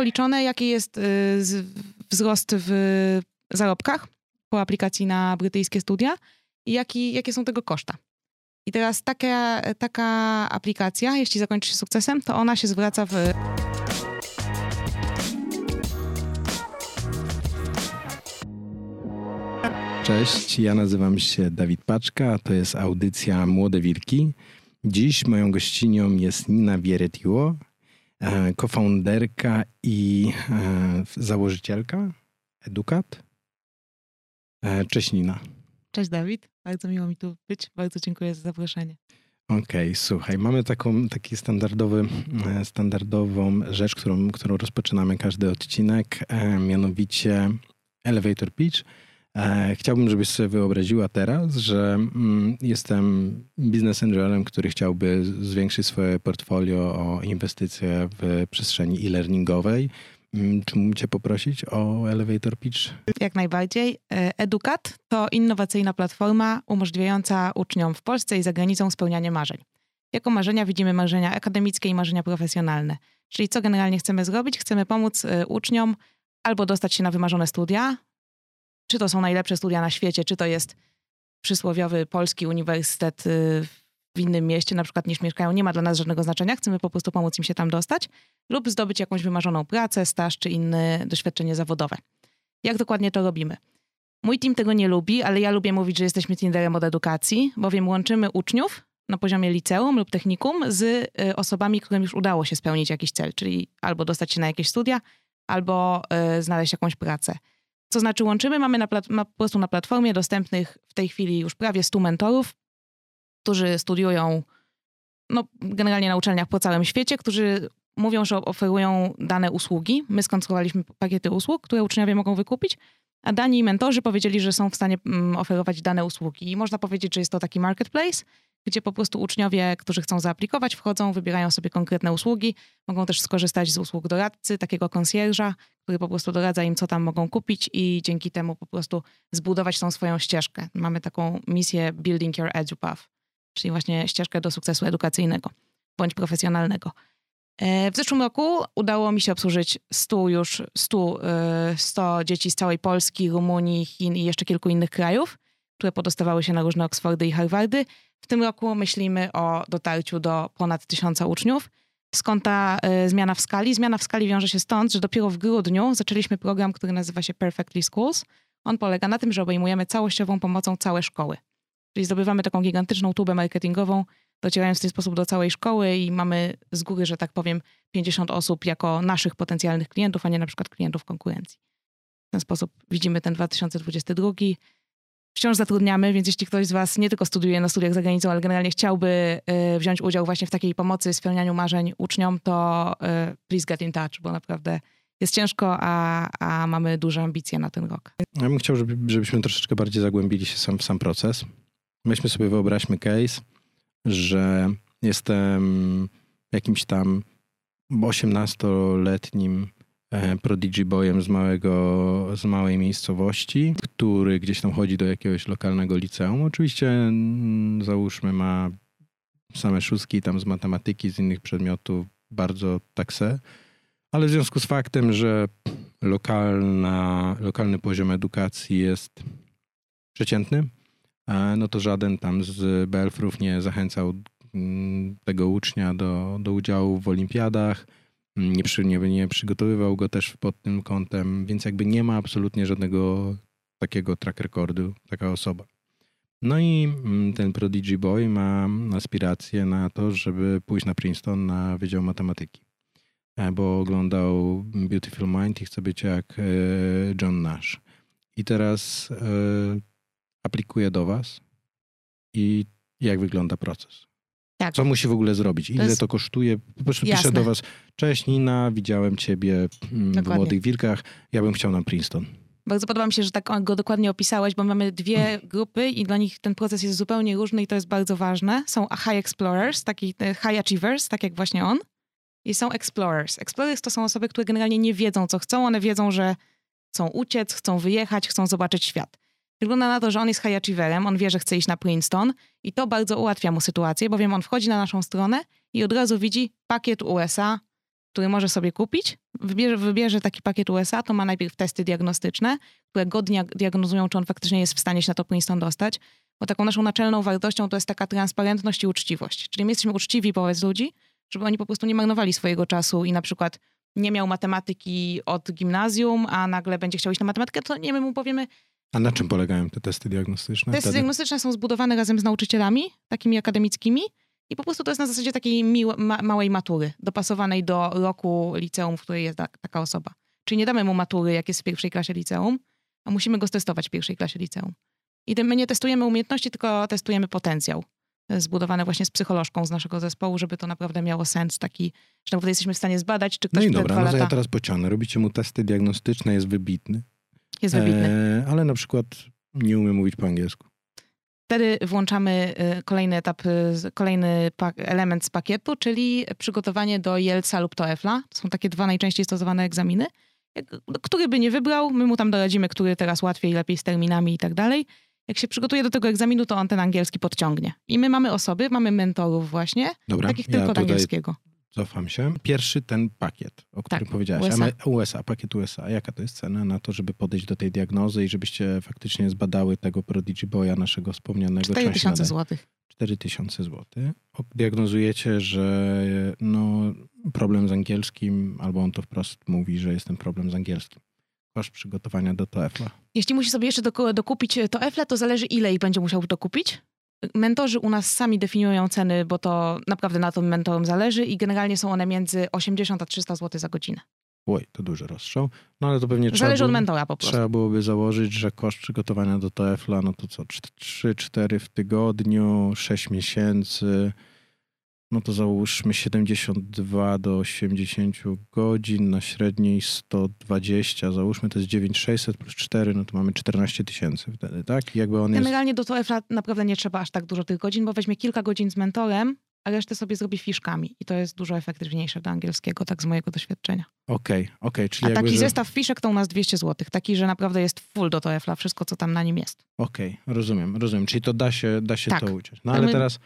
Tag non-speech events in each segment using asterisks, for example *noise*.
policzone, jaki jest y, wzrost w zarobkach po aplikacji na brytyjskie studia i jaki, jakie są tego koszta. I teraz taka, taka aplikacja, jeśli zakończy się sukcesem, to ona się zwraca w Cześć, ja nazywam się Dawid Paczka, to jest audycja Młode Wilki. Dziś moją gościnią jest Nina Wieretiło, cofounderka i e, założycielka Edukat. E, Cześć Nina. Cześć Dawid, bardzo miło mi tu być, bardzo dziękuję za zaproszenie. Okej, słuchaj, mamy taką taki standardowy, e, standardową rzecz, którą, którą rozpoczynamy każdy odcinek, e, mianowicie elevator pitch. E, Chciałbym, żebyś sobie wyobraziła teraz, że mm, jestem biznes angelem, który chciałby zwiększyć swoje portfolio o inwestycje w przestrzeni e-learningowej. Mm, Czy mógłbym cię poprosić o elevator pitch? Jak najbardziej. E, Edukat to innowacyjna platforma umożliwiająca uczniom w Polsce i za granicą spełnianie marzeń. Jako marzenia widzimy marzenia akademickie i marzenia profesjonalne. Czyli co generalnie chcemy zrobić? Chcemy pomóc e, uczniom albo dostać się na wymarzone studia, czy to są najlepsze studia na świecie, czy to jest przysłowiowy polski uniwersytet y, w innym mieście, na przykład niż mieszkają, nie ma dla nas żadnego znaczenia. Chcemy po prostu pomóc im się tam dostać lub zdobyć jakąś wymarzoną pracę, staż czy inne doświadczenie zawodowe. Jak dokładnie to robimy? Mój team tego nie lubi, ale ja lubię mówić, że jesteśmy Tinderem od edukacji, bowiem łączymy uczniów na poziomie liceum lub technikum z y, osobami, którym już udało się spełnić jakiś cel, czyli albo dostać się na jakieś studia, albo y, znaleźć jakąś pracę. Co znaczy łączymy? Mamy na ma po prostu na platformie dostępnych w tej chwili już prawie 100 mentorów, którzy studiują no, generalnie na uczelniach po całym świecie, którzy mówią, że oferują dane usługi. My skonstruowaliśmy pakiety usług, które uczniowie mogą wykupić, a dani mentorzy powiedzieli, że są w stanie mm, oferować dane usługi. I można powiedzieć, że jest to taki marketplace, gdzie po prostu uczniowie, którzy chcą zaaplikować, wchodzą, wybierają sobie konkretne usługi. Mogą też skorzystać z usług doradcy, takiego concierge'a, który po prostu doradza im, co tam mogą kupić i dzięki temu po prostu zbudować tą swoją ścieżkę. Mamy taką misję Building Your EduPath, czyli właśnie ścieżkę do sukcesu edukacyjnego bądź profesjonalnego. E, W zeszłym roku udało mi się obsłużyć 100 już 100, e, 100 dzieci z całej Polski, Rumunii, Chin i jeszcze kilku innych krajów, które podostawały się na różne Oxfordy i Harvardy. W tym roku myślimy o dotarciu do ponad tysiąca uczniów. Skąd ta e, zmiana w skali? Zmiana w skali wiąże się stąd, że dopiero w grudniu zaczęliśmy program, który nazywa się Perfectly Schools. On polega na tym, że obejmujemy całościową pomocą całe szkoły. Czyli zdobywamy taką gigantyczną tubę marketingową, docierając w ten sposób do całej szkoły i mamy z góry, że tak powiem, 50 osób jako naszych potencjalnych klientów, a nie na przykład klientów konkurencji. W ten sposób widzimy ten 2022. Wciąż zatrudniamy, więc jeśli ktoś z Was nie tylko studiuje na studiach za granicą, ale generalnie chciałby y, wziąć udział właśnie w takiej pomocy, spełnianiu marzeń uczniom, to y, please get in touch, bo naprawdę jest ciężko, a, a mamy duże ambicje na ten rok. Ja bym chciał, żeby, żebyśmy troszeczkę bardziej zagłębili się sam, w sam proces. Myśmy sobie wyobraźmy case, że jestem jakimś tam 18-letnim e, prodigy boyem z, małego, z małej miejscowości, który gdzieś tam chodzi do jakiegoś lokalnego liceum. Oczywiście mm, załóżmy ma same szóstki tam z matematyki, z innych przedmiotów, bardzo takse, ale w związku z faktem, że lokalna, lokalny poziom edukacji jest przeciętny, e, no to żaden tam z Belfrów nie zachęcał mm, tego ucznia do, do udziału w olimpiadach, nie, przy, nie, nie przygotowywał go też pod tym kątem, więc jakby nie ma absolutnie żadnego takiego track recordu, taka osoba. No i mm, ten Prodigy Boy ma aspiracje na to, żeby pójść na Princeton na Wydział Matematyki, e, bo oglądał Beautiful Mind i chce być jak e, John Nash. I teraz e, aplikuje do was i jak wygląda proces? Tak. Co musi w ogóle zrobić? Ile to, jest- kosztuje? Po prostu piszę Jasne. do was, cześć Nina, widziałem ciebie mm, w Dokładnie. Młodych Wilkach, ja bym chciał na Princeton. Bardzo podoba mi się, że tak go dokładnie opisałeś, bo mamy dwie Mm. grupy i dla nich ten proces jest zupełnie różny i to jest bardzo ważne. Są high explorers, taki e, high achievers, tak jak właśnie on. I są explorers. Explorers to są osoby, które generalnie nie wiedzą, co chcą. One wiedzą, że chcą uciec, chcą wyjechać, chcą zobaczyć świat. Wygląda na to, że on jest high achieverem, on wie, że chce iść na Princeton i to bardzo ułatwia mu sytuację, bowiem on wchodzi na naszą stronę i od razu widzi pakiet USA, który może sobie kupić, wybierze, wybierze taki pakiet USA, to ma najpierw testy diagnostyczne, które go diagnozują, czy on faktycznie jest w stanie się na to Princeton dostać, bo taką naszą naczelną wartością to jest taka transparentność i uczciwość. Czyli my jesteśmy uczciwi wobec ludzi, żeby oni po prostu nie marnowali swojego czasu i na przykład nie miał matematyki od gimnazjum, a nagle będzie chciał iść na matematykę, to nie my mu powiemy. A na czym polegają te testy diagnostyczne? Testy wtedy? diagnostyczne są zbudowane razem z nauczycielami, takimi akademickimi i po prostu to jest na zasadzie takiej mił, ma, małej matury, dopasowanej do roku liceum, w której jest ta, taka osoba. Czyli nie damy mu matury, jak jest w pierwszej klasie liceum, a musimy go testować w pierwszej klasie liceum. I my nie testujemy umiejętności, tylko testujemy potencjał. Zbudowane właśnie z psycholożką z naszego zespołu, żeby to naprawdę miało sens taki, że naprawdę jesteśmy w stanie zbadać, czy ktoś No i dobra, dwa no lata ja teraz pociągnę. Robicie mu testy diagnostyczne, jest wybitny. Jest wybitny. E, ale na przykład nie umie mówić po angielsku. Wtedy włączamy y, kolejny etap, y, kolejny element z pakietu, czyli przygotowanie do Jelca lub TOEFLa. To są takie dwa najczęściej stosowane egzaminy. Który by nie wybrał, my mu tam doradzimy, który teraz łatwiej, lepiej z terminami i tak dalej. Jak się przygotuje do tego egzaminu, to on ten angielski podciągnie. I my mamy osoby, mamy mentorów właśnie, Dobra, takich ja tylko od tutaj angielskiego. Cofam się. Pierwszy ten pakiet, o którym Tak, powiedziałaś. USA. USA. Pakiet USA. Jaka to jest cena na to, żeby podejść do tej diagnozy i żebyście faktycznie zbadały tego Prodigy Boya, naszego wspomnianego? 4 tysiące złotych. 4000 zł. Diagnozujecie, że no, problem z angielskim, albo on to wprost mówi, że jest ten problem z angielskim. Koszt przygotowania do TOEFL-a. Jeśli musi sobie jeszcze doku- dokupić TOEFL, to zależy ile i będzie musiał dokupić. Mentorzy u nas sami definiują ceny, bo to naprawdę na tym mentorom zależy i generalnie są one między 80 a 300 zł za godzinę. Oj, to duży rozstrzał. No ale to pewnie trzeba, Zależy od mentora po prostu. trzeba byłoby założyć, że koszt przygotowania do TOEFL-a, no to co, 3-4 w tygodniu, 6 miesięcy, no to załóżmy 72 do 80 godzin, na średniej 120, załóżmy to jest 9600 plus 4, no to mamy 14 tysięcy wtedy, tak? I jakby on jest... Generalnie do TOEFL naprawdę nie trzeba aż tak dużo tych godzin, bo weźmie kilka godzin z mentorem, a resztę sobie zrobi fiszkami. I to jest dużo efektywniejsze do angielskiego, tak z mojego doświadczenia. Okej, okay, okej, okay, czyli A jakby, taki że... zestaw fiszek to u nas 200 zł. Taki, że naprawdę jest full do TOEFL-a, wszystko co tam na nim jest. Okej, okay, rozumiem, rozumiem. Czyli to da się, da się Tak. to uciąć. No Ale ale my- teraz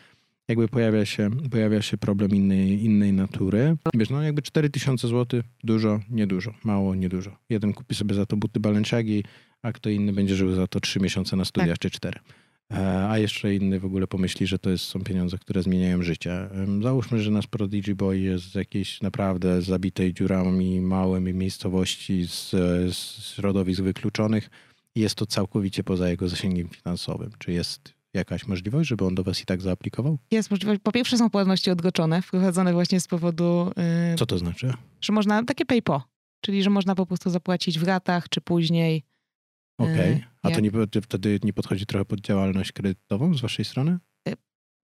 jakby pojawia się, pojawia się problem innej, innej natury. Wiesz, no jakby 4000 zł, dużo, niedużo, mało, niedużo. Jeden kupi sobie za to buty Balenciagi, a kto inny będzie żył za to 3 miesiące na studiach czy 4. E, A jeszcze inny w ogóle pomyśli, że to jest, są pieniądze, które zmieniają życie. Załóżmy, że nasz Prodigy Boy jest z jakiejś naprawdę zabitej dziurami małej miejscowości z, z środowisk wykluczonych jest to całkowicie poza jego zasięgiem finansowym. Czy jest jakaś możliwość, żeby on do was i tak zaaplikował? Jest możliwość, po pierwsze są płatności odroczone, wprowadzone właśnie z powodu, yy, Co to znaczy? że można, takie PayPo, czyli że można po prostu zapłacić w ratach, czy później. Okej. Yy, A to nie, wtedy nie podchodzi trochę pod działalność kredytową z waszej strony?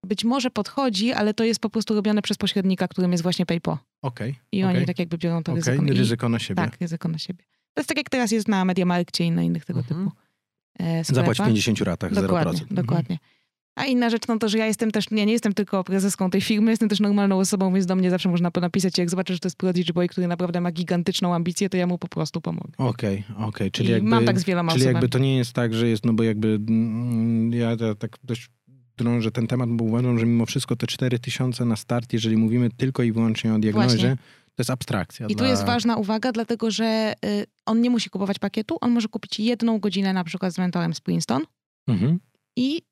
Być może podchodzi, ale to jest po prostu robione przez pośrednika, którym jest właśnie PayPo. Okej. I okej, oni tak jakby biorą to okej, ryzyko. I- ryzyko na siebie. Tak, ryzyko na siebie. To jest tak jak teraz jest na Mediamarkcie i na innych tego Mhm. typu sklepach. Zapłać w 50 ratach, 0%. Dokładnie, Mhm. dokładnie. A inna rzecz, no to, że ja jestem też, ja nie jestem tylko prezeską tej firmy, jestem też normalną osobą, więc do mnie zawsze można napisać, jak zobaczę, że to jest Prodigy Boy, który naprawdę ma gigantyczną ambicję, to ja mu po prostu pomogę. Okej, okej. Czyli I jakby... mam tak z wieloma Czyli osobami. jakby to nie jest tak, że jest, no bo jakby mm, ja, ja tak dość drążę ten temat, bo uważam, że mimo wszystko te 4000 na start, jeżeli mówimy tylko i wyłącznie o diagnozie, Właśnie. To jest abstrakcja. I tu dla... jest ważna uwaga, dlatego że y, on nie musi kupować pakietu, on może kupić jedną godzinę na przykład z mentorem z Princeton Mhm. i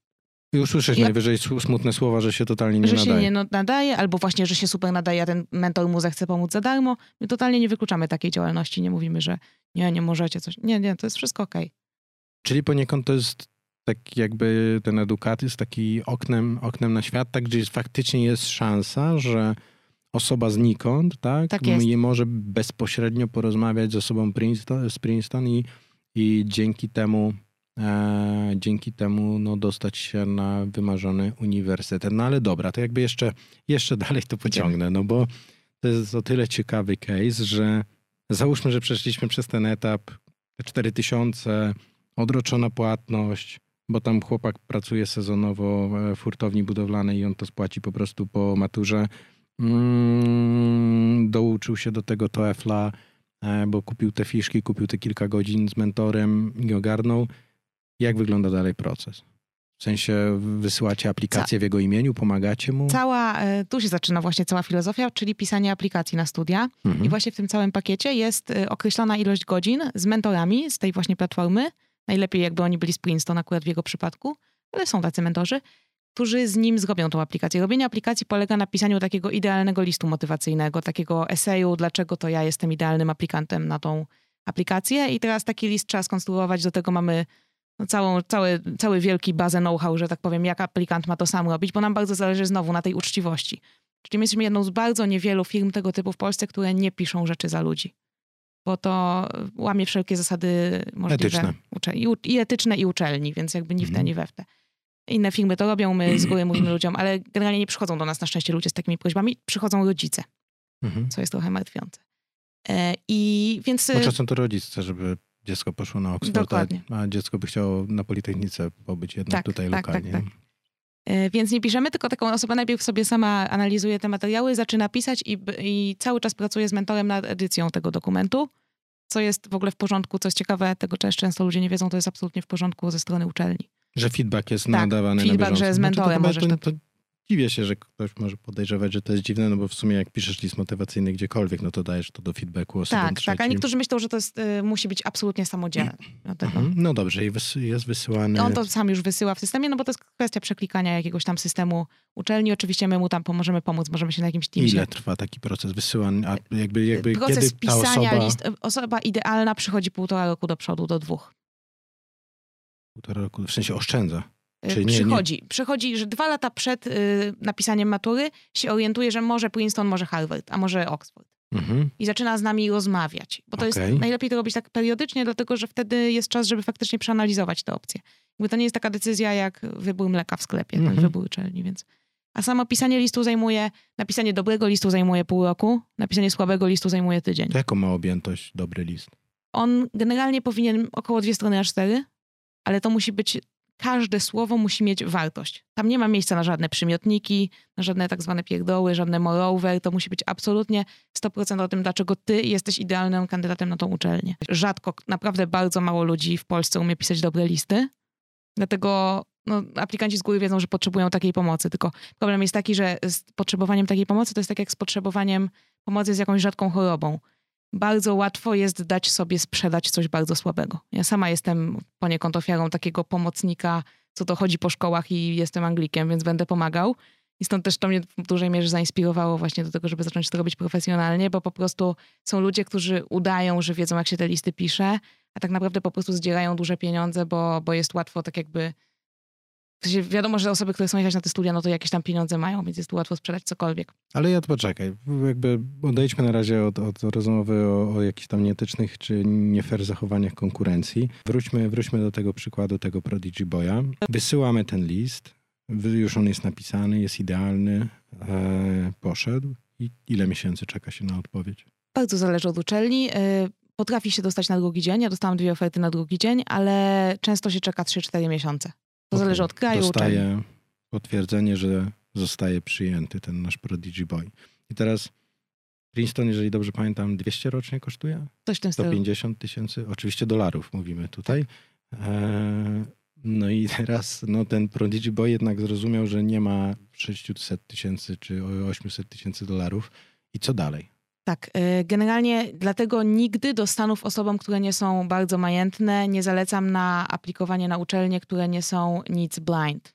I usłyszeć Ja- najwyżej smutne słowa, że się totalnie nie że nadaje. się nie nadaje, albo właśnie, że się super nadaje, a ten mentor mu zechce pomóc za darmo. My totalnie nie wykluczamy takiej działalności, nie mówimy, że nie, nie możecie coś. Nie, nie, to jest wszystko okej. Czyli poniekąd to jest tak jakby ten edukat jest taki oknem, oknem na świat, tak, gdzie faktycznie jest szansa, że osoba znikąd, tak, Tak jest. nie może bezpośrednio porozmawiać z osobą Princeton, z Princeton i, i dzięki temu e, dzięki temu no, dostać się na wymarzony uniwersytet. No ale dobra, to jakby jeszcze, jeszcze *laughs* dalej to pociągnę, no bo to jest o tyle ciekawy case, że załóżmy, że przeszliśmy przez ten etap, te 4000, odroczona płatność, bo tam chłopak pracuje sezonowo w hurtowni budowlanej i on to spłaci po prostu po maturze. Mm, douczył się do tego TOEFLa, e, bo kupił te fiszki, kupił te kilka godzin z mentorem i ogarnął. Jak wygląda dalej proces? W sensie wysyłacie aplikację w jego imieniu, pomagacie mu? Cała, e, tu się zaczyna właśnie cała filozofia, czyli pisanie aplikacji na studia. Mhm. I właśnie w tym całym pakiecie jest e, określona ilość godzin z mentorami z tej właśnie platformy. Najlepiej jakby oni byli z Princeton akurat w jego przypadku, ale są tacy mentorzy, którzy z nim zrobią tą aplikację. Robienie aplikacji polega na pisaniu takiego idealnego listu motywacyjnego, takiego eseju, dlaczego to ja jestem idealnym aplikantem na tą aplikację. I teraz taki list trzeba skonstruować, do tego mamy no, całą, cały, cały wielki bazę know-how, że tak powiem, jak aplikant ma to sam robić, bo nam bardzo zależy znowu na tej uczciwości. Czyli my jesteśmy jedną z bardzo niewielu firm tego typu w Polsce, które nie piszą rzeczy za ludzi. Bo to łamie wszelkie zasady możliwe. Etyczne. I, etyczne, i uczelni, więc jakby ni w te, ni we w te. Inne firmy to robią, my z góry *clears throat* mówimy ludziom, ale generalnie nie przychodzą do nas na szczęście ludzie z takimi prośbami, przychodzą rodzice, Mhm. co jest trochę martwiące. E, I więc... Bo czasem to rodzic chce, żeby dziecko poszło na Oxford, a, a dziecko by chciało na Politechnice pobyć jednak Tak, tutaj tak, lokalnie. tak, tak. E, Więc nie piszemy, tylko taką osobę najpierw sobie sama analizuje te materiały, zaczyna pisać i, i cały czas pracuje z mentorem nad edycją tego dokumentu, co jest w ogóle w porządku, co jest ciekawe, tego też często ludzie nie wiedzą, to jest absolutnie w porządku ze strony uczelni. Że feedback jest Tak, nadawany feedback, na bieżąco. że Znaczy, to mentorem chyba możesz to, to- to Dziwię się, że ktoś może podejrzewać, że to jest dziwne, no bo w sumie jak piszesz list motywacyjny gdziekolwiek, no to dajesz to do feedbacku osobom Tak, trzecim. tak, a niektórzy myślą, że to jest, y, musi być absolutnie samodzielne. Mhm. No dobrze, i wys- jest wysyłany... On to sam już wysyła w systemie, no bo to jest kwestia przeklikania jakiegoś tam systemu uczelni. Oczywiście my mu tam pomożemy pomóc, możemy się na jakimś teamie. Ile trwa taki proces wysyłania? A jakby, jakby Proces kiedy ta pisania osoba... list, osoba idealna przychodzi półtora roku do przodu, do dwóch. Półtora roku, w sensie oszczędza. Y, Czyli nie- nie- przychodzi, przychodzi, że dwa lata przed y, napisaniem matury się orientuje, że może Princeton, może Harvard, a może Oxford. Mhm. I zaczyna z nami rozmawiać. Bo to Okej. jest najlepiej to robić tak periodycznie, dlatego że wtedy jest czas, żeby faktycznie przeanalizować te opcje. Jakby to nie jest taka decyzja jak wybór mleka w sklepie, Mhm. ten wybór uczelni, więc. A samo pisanie listu zajmuje, napisanie dobrego listu zajmuje pół roku, napisanie słabego listu zajmuje tydzień. To jaką ma objętość dobry list? On generalnie powinien około dwie strony A4, ale to musi być, każde słowo musi mieć wartość. Tam nie ma miejsca na żadne przymiotniki, na żadne tak zwane pierdoły, żadne moreover. To musi być absolutnie 100% o tym, dlaczego ty jesteś idealnym kandydatem na tą uczelnię. Rzadko, naprawdę bardzo mało ludzi w Polsce umie pisać dobre listy. Dlatego no, aplikanci z góry wiedzą, że potrzebują takiej pomocy. Tylko problem jest taki, że z potrzebowaniem takiej pomocy to jest tak jak z potrzebowaniem pomocy z jakąś rzadką chorobą bardzo łatwo jest dać sobie sprzedać coś bardzo słabego. Ja sama jestem poniekąd ofiarą takiego pomocnika, co to chodzi po szkołach i jestem Anglikiem, więc będę pomagał. I stąd też to mnie w dużej mierze zainspirowało właśnie do tego, żeby zacząć to robić profesjonalnie, bo po prostu są ludzie, którzy udają, że wiedzą, jak się te listy pisze, a tak naprawdę po prostu zdzierają duże pieniądze, bo, bo jest łatwo tak jakby... Wiadomo, że osoby, które chcą jechać na te studia, no to jakieś tam pieniądze mają, więc jest tu łatwo sprzedać cokolwiek. Ale ja to poczekaj, jakby odejdźmy na razie od, od rozmowy o, o jakichś tam nieetycznych czy nie fair zachowaniach konkurencji. Wróćmy, wróćmy do tego przykładu tego Prodigy Boya. Wysyłamy ten list, już on jest napisany, jest idealny, e, poszedł i ile miesięcy czeka się na odpowiedź? Bardzo zależy od uczelni. Y, Potrafi się dostać na drugi dzień. Ja dostałam dwie oferty na drugi dzień, ale często się czeka 3-4 miesiące. To zależy od kraju. Dostaje potwierdzenie, że zostaje przyjęty ten nasz Prodigy Boy. I teraz Princeton, jeżeli dobrze pamiętam, 200 rocznie kosztuje? Coś w tym stylu. 150 tysięcy, oczywiście dolarów mówimy tutaj. E, no i teraz no, ten Prodigy Boy jednak zrozumiał, że nie ma 600 tysięcy czy 800 tysięcy dolarów. I co dalej? Tak, y, generalnie dlatego nigdy do Stanów osobom, które nie są bardzo majętne, nie zalecam na aplikowanie na uczelnie, które nie są needs blind.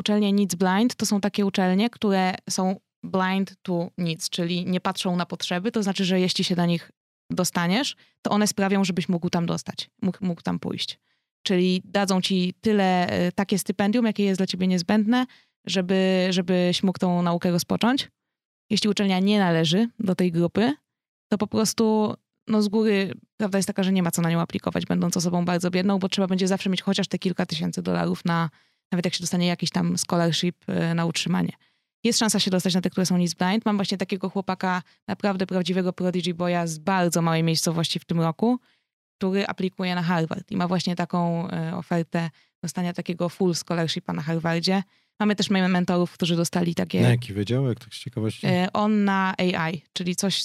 Uczelnie needs blind to są takie uczelnie, które są blind to needs, czyli nie patrzą na potrzeby, to znaczy, że jeśli się do nich dostaniesz, to one sprawią, żebyś mógł tam dostać, mógł, mógł tam pójść. Czyli dadzą ci tyle, y, takie stypendium, jakie jest dla ciebie niezbędne, żeby, żebyś mógł tą naukę rozpocząć. Jeśli uczelnia nie należy do tej grupy, to po prostu no z góry prawda jest taka, że nie ma co na nią aplikować, będąc osobą bardzo biedną, bo trzeba będzie zawsze mieć chociaż te kilka tysięcy dolarów na, nawet jak się dostanie jakiś tam scholarship y, na utrzymanie. Jest szansa się dostać na te, które są Needs Blind. Mam właśnie takiego chłopaka, naprawdę prawdziwego Prodigy Boya z bardzo małej miejscowości w tym roku, który aplikuje na Harvard i ma właśnie taką y, ofertę dostania takiego full scholarshipa na Harvardzie. Mamy też mentorów, którzy dostali takie... Na jaki wydział, jak tak z ciekawości? E, On na AI, czyli coś,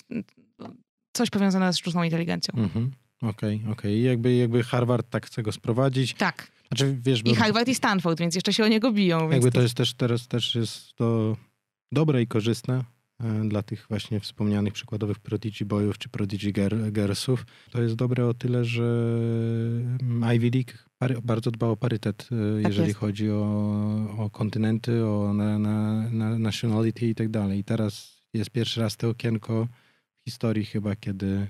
coś powiązane z sztuczną inteligencją. Mhm. Okej, okej. I Jakby, jakby Harvard tak chce go sprowadzić. Tak. Znaczy, wiesz, bo I Harvard i Stanford, więc jeszcze się o niego biją. Więc jakby to... jest też teraz też jest to dobre i korzystne e, dla tych właśnie wspomnianych przykładowych Prodigy Boyów czy Prodigy Girl- Girlsów. To jest dobre o tyle, że Ivy League bardzo dba o parytet, jeżeli Tak jest. chodzi o, o kontynenty, o na, na, na nationality i tak dalej. I teraz jest pierwszy raz to okienko w historii chyba, kiedy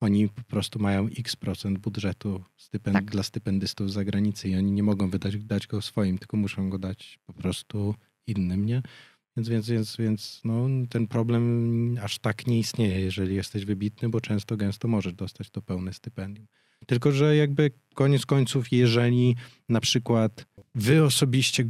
oni po prostu mają x procent budżetu stypend- Tak. dla stypendystów z zagranicy i oni nie mogą wydać dać go swoim, tylko muszą go dać po prostu innym, nie? Więc, więc, więc, więc no, ten problem aż tak nie istnieje, jeżeli jesteś wybitny, bo często, gęsto możesz dostać to pełne stypendium. Tylko, że jakby koniec końców, jeżeli na przykład wy osobiście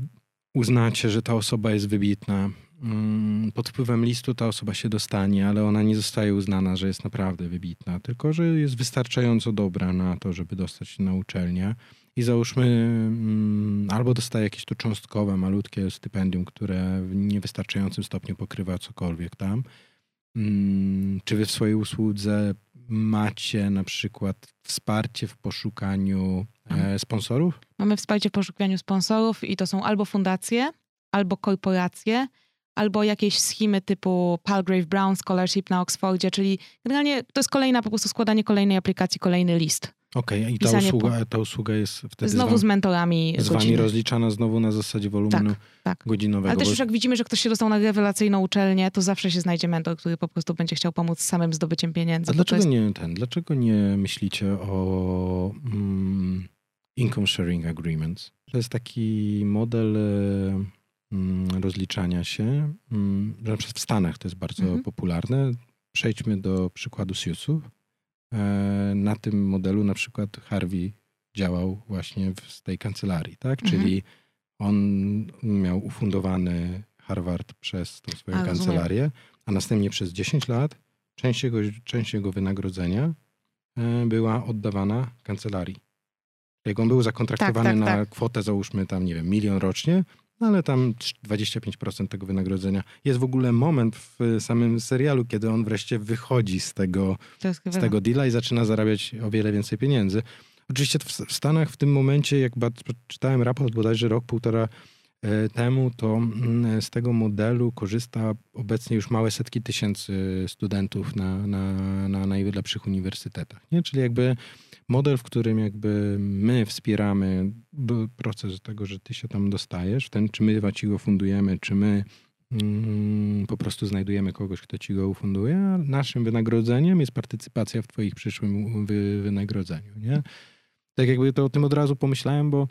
uznacie, że ta osoba jest wybitna, mm, pod wpływem listu ta osoba się dostanie, ale ona nie zostaje uznana, że jest naprawdę wybitna, tylko że jest wystarczająco dobra na to, żeby dostać się na uczelnię. I załóżmy, mm, albo dostaje jakieś to cząstkowe, malutkie stypendium, które w niewystarczającym stopniu pokrywa cokolwiek tam. Mm, Czy wy w swojej usłudze macie na przykład wsparcie w poszukaniu e, sponsorów? Mamy wsparcie w poszukiwaniu sponsorów i to są albo fundacje, albo korporacje, albo jakieś schemy typu Palgrave Brown Scholarship na Oxfordzie, czyli generalnie to jest kolejna, po prostu składanie kolejnej aplikacji, kolejny list. Okej, i ta usługa, ta usługa jest wtedy Znowu z, z mentorami wam, z wami godziny. rozliczana znowu na zasadzie wolumenu tak. godzinowego. Ale też już jak widzimy, że ktoś się dostał na rewelacyjną uczelnię, to zawsze się znajdzie mentor, który po prostu będzie chciał pomóc samym zdobyciem pieniędzy. A dlaczego jest... nie ten? Dlaczego nie myślicie o mm, income sharing agreements? To jest taki model e, mm, rozliczania się, mm, w Stanach to jest bardzo Mhm. popularne. Przejdźmy do przykładu Siusów. E, Na tym modelu na przykład Harvey działał właśnie w, z tej kancelarii, tak? Mhm. Czyli on miał ufundowany Harvard przez tą swoją A, rozumiem. kancelarię, a następnie przez 10 lat część jego, część jego wynagrodzenia e, była oddawana kancelarii. Jak on był zakontraktowany Tak, tak, na tak. kwotę, załóżmy tam, nie wiem, milion rocznie, no ale tam 25% tego wynagrodzenia. Jest w ogóle moment w samym serialu, kiedy on wreszcie wychodzi z tego, z tego deala i zaczyna zarabiać o wiele więcej pieniędzy. Oczywiście w, Stanach w tym momencie, jak czytałem raport bodajże rok, półtora e, temu, to mm, z tego modelu korzysta obecnie już małe setki tysięcy studentów na, na, na najlepszych uniwersytetach. Nie? Czyli jakby model, w którym jakby my wspieramy proces tego, że ty się tam dostajesz, ten czy my ci go fundujemy, czy my mm, po prostu znajdujemy kogoś, kto ci go ufunduje, a naszym wynagrodzeniem jest partycypacja w twoich przyszłym wy, wynagrodzeniu. Nie? Tak jakby to o tym od razu pomyślałem, bo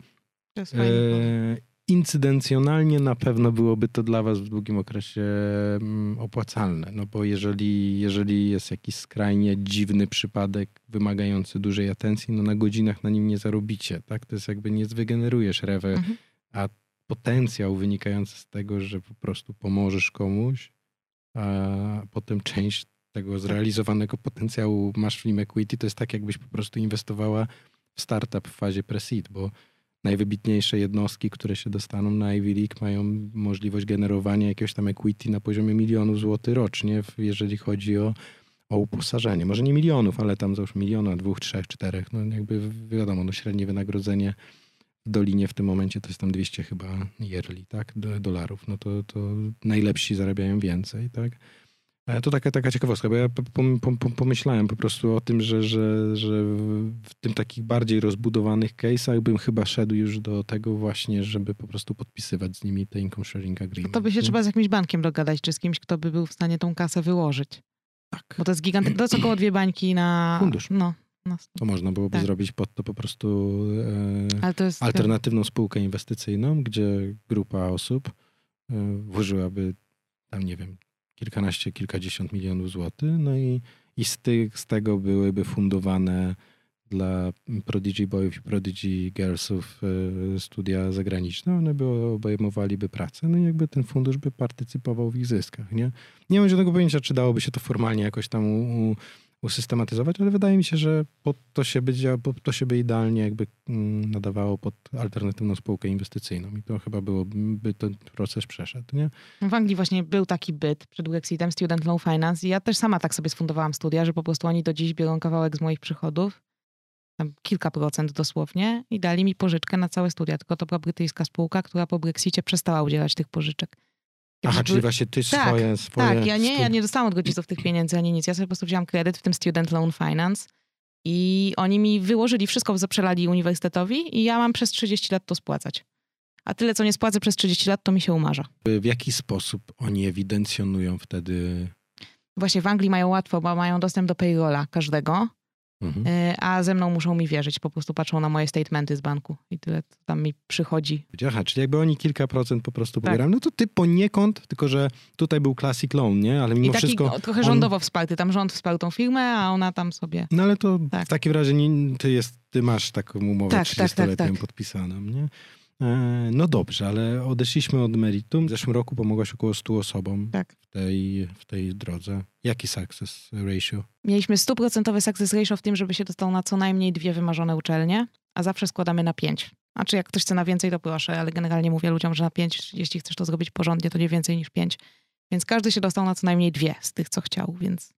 To jest fajny pomysł. Incydencjonalnie na pewno byłoby to dla was w długim okresie mm, opłacalne, no bo jeżeli, jeżeli jest jakiś skrajnie dziwny przypadek wymagający dużej atencji, no na godzinach na nim nie zarobicie, tak? To jest jakby nie wygenerujesz rewę, Mhm. a potencjał wynikający z tego, że po prostu pomożesz komuś, a potem część tego zrealizowanego potencjału masz w nim equity, to jest tak jakbyś po prostu inwestowała w startup w fazie pre-seed, bo najwybitniejsze jednostki, które się dostaną na Ivy League mają możliwość generowania jakiegoś tam equity na poziomie milionów złotych rocznie, jeżeli chodzi o, o uposażenie. Może nie milionów, ale tam załóżmy miliona, dwóch, trzech, czterech. No jakby wiadomo, no średnie wynagrodzenie w Dolinie w tym momencie to jest tam 200 chyba yearly, tak, do- dolarów. No to, to najlepsi zarabiają więcej, tak. E, To taka, taka ciekawostka, bo ja pom- pom- pom- pomyślałem po prostu o tym, że, że, że w tym takich bardziej rozbudowanych case'ach bym chyba szedł już do tego właśnie, żeby po prostu podpisywać z nimi te income sharing agreement. To by się nie? trzeba z jakimś bankiem dogadać, czy z kimś, kto by był w stanie tą kasę wyłożyć. Tak. Bo to jest gigantyczne. To jest około dwie bańki na... Fundusz. No, no. To można byłoby Tak. zrobić pod to po prostu e, jest... alternatywną spółkę inwestycyjną, gdzie grupa osób e, włożyłaby tam, nie wiem, kilkanaście, kilkadziesiąt milionów złotych, no i, i z, tych, z tego byłyby fundowane dla Prodigy Boyów i Prodigy Girlsów e, studia zagraniczne, one by obejmowaliby pracę, no i jakby ten fundusz by partycypował w ich zyskach, nie? Nie mam żadnego pojęcia, czy dałoby się to formalnie jakoś tam u, u, usystematyzować, ale wydaje mi się, że pod to się by, to się by idealnie jakby mm, nadawało pod alternatywną spółkę inwestycyjną i to chyba byłoby ten proces przeszedł, nie? W Anglii właśnie był taki byt przed Brexitem, Student Loan Finance i ja też sama tak sobie sfundowałam studia, że po prostu oni do dziś biorą kawałek z moich przychodów tam kilka procent dosłownie i dali mi pożyczkę na całe studia. Tylko to była brytyjska spółka, która po Brexicie przestała udzielać tych pożyczek. Aha, czyli właśnie ty Tak, swoje, swoje... Tak, ja nie, ja nie dostałam od rodziców tych pieniędzy ani nic. Ja sobie po prostu wziąłam kredyt, w tym Student Loan Finance i oni mi wyłożyli wszystko, zaprzelali uniwersytetowi i ja mam przez 30 lat to spłacać. A tyle, co nie spłacę przez 30 lat, to mi się umarza. W jaki sposób oni ewidencjonują wtedy... Właśnie w Anglii mają łatwo, bo mają dostęp do payrolla każdego, Mhm. y, a ze mną muszą mi wierzyć. Po prostu patrzą na moje statementy z banku i tyle tam mi przychodzi. Aha, czyli jakby oni kilka procent po prostu Tak. pobierają, no to ty poniekąd, tylko że tutaj był classic loan, nie? Ale mimo I taki wszystko... no, trochę on- rządowo wsparty. Tam rząd wsparł tą firmę, a ona tam sobie... No ale to Tak. w takim razie nie, ty, jest, ty masz taką umowę Tak, tak, tak, 30-letnią tak. podpisaną, nie? E, No dobrze, ale odeszliśmy od meritum. W zeszłym roku pomogłaś około 100 osobom Tak. w, tej, w tej drodze. Jaki success ratio? Mieliśmy stuprocentowy success ratio w tym, żeby się dostał na co najmniej dwie wymarzone uczelnie, a zawsze składamy na pięć. Znaczy jak ktoś chce na więcej, to proszę, ale generalnie mówię ludziom, że na pięć, jeśli chcesz to zrobić porządnie, to nie więcej niż pięć. Więc każdy się dostał na co najmniej dwie z tych, co chciał, więc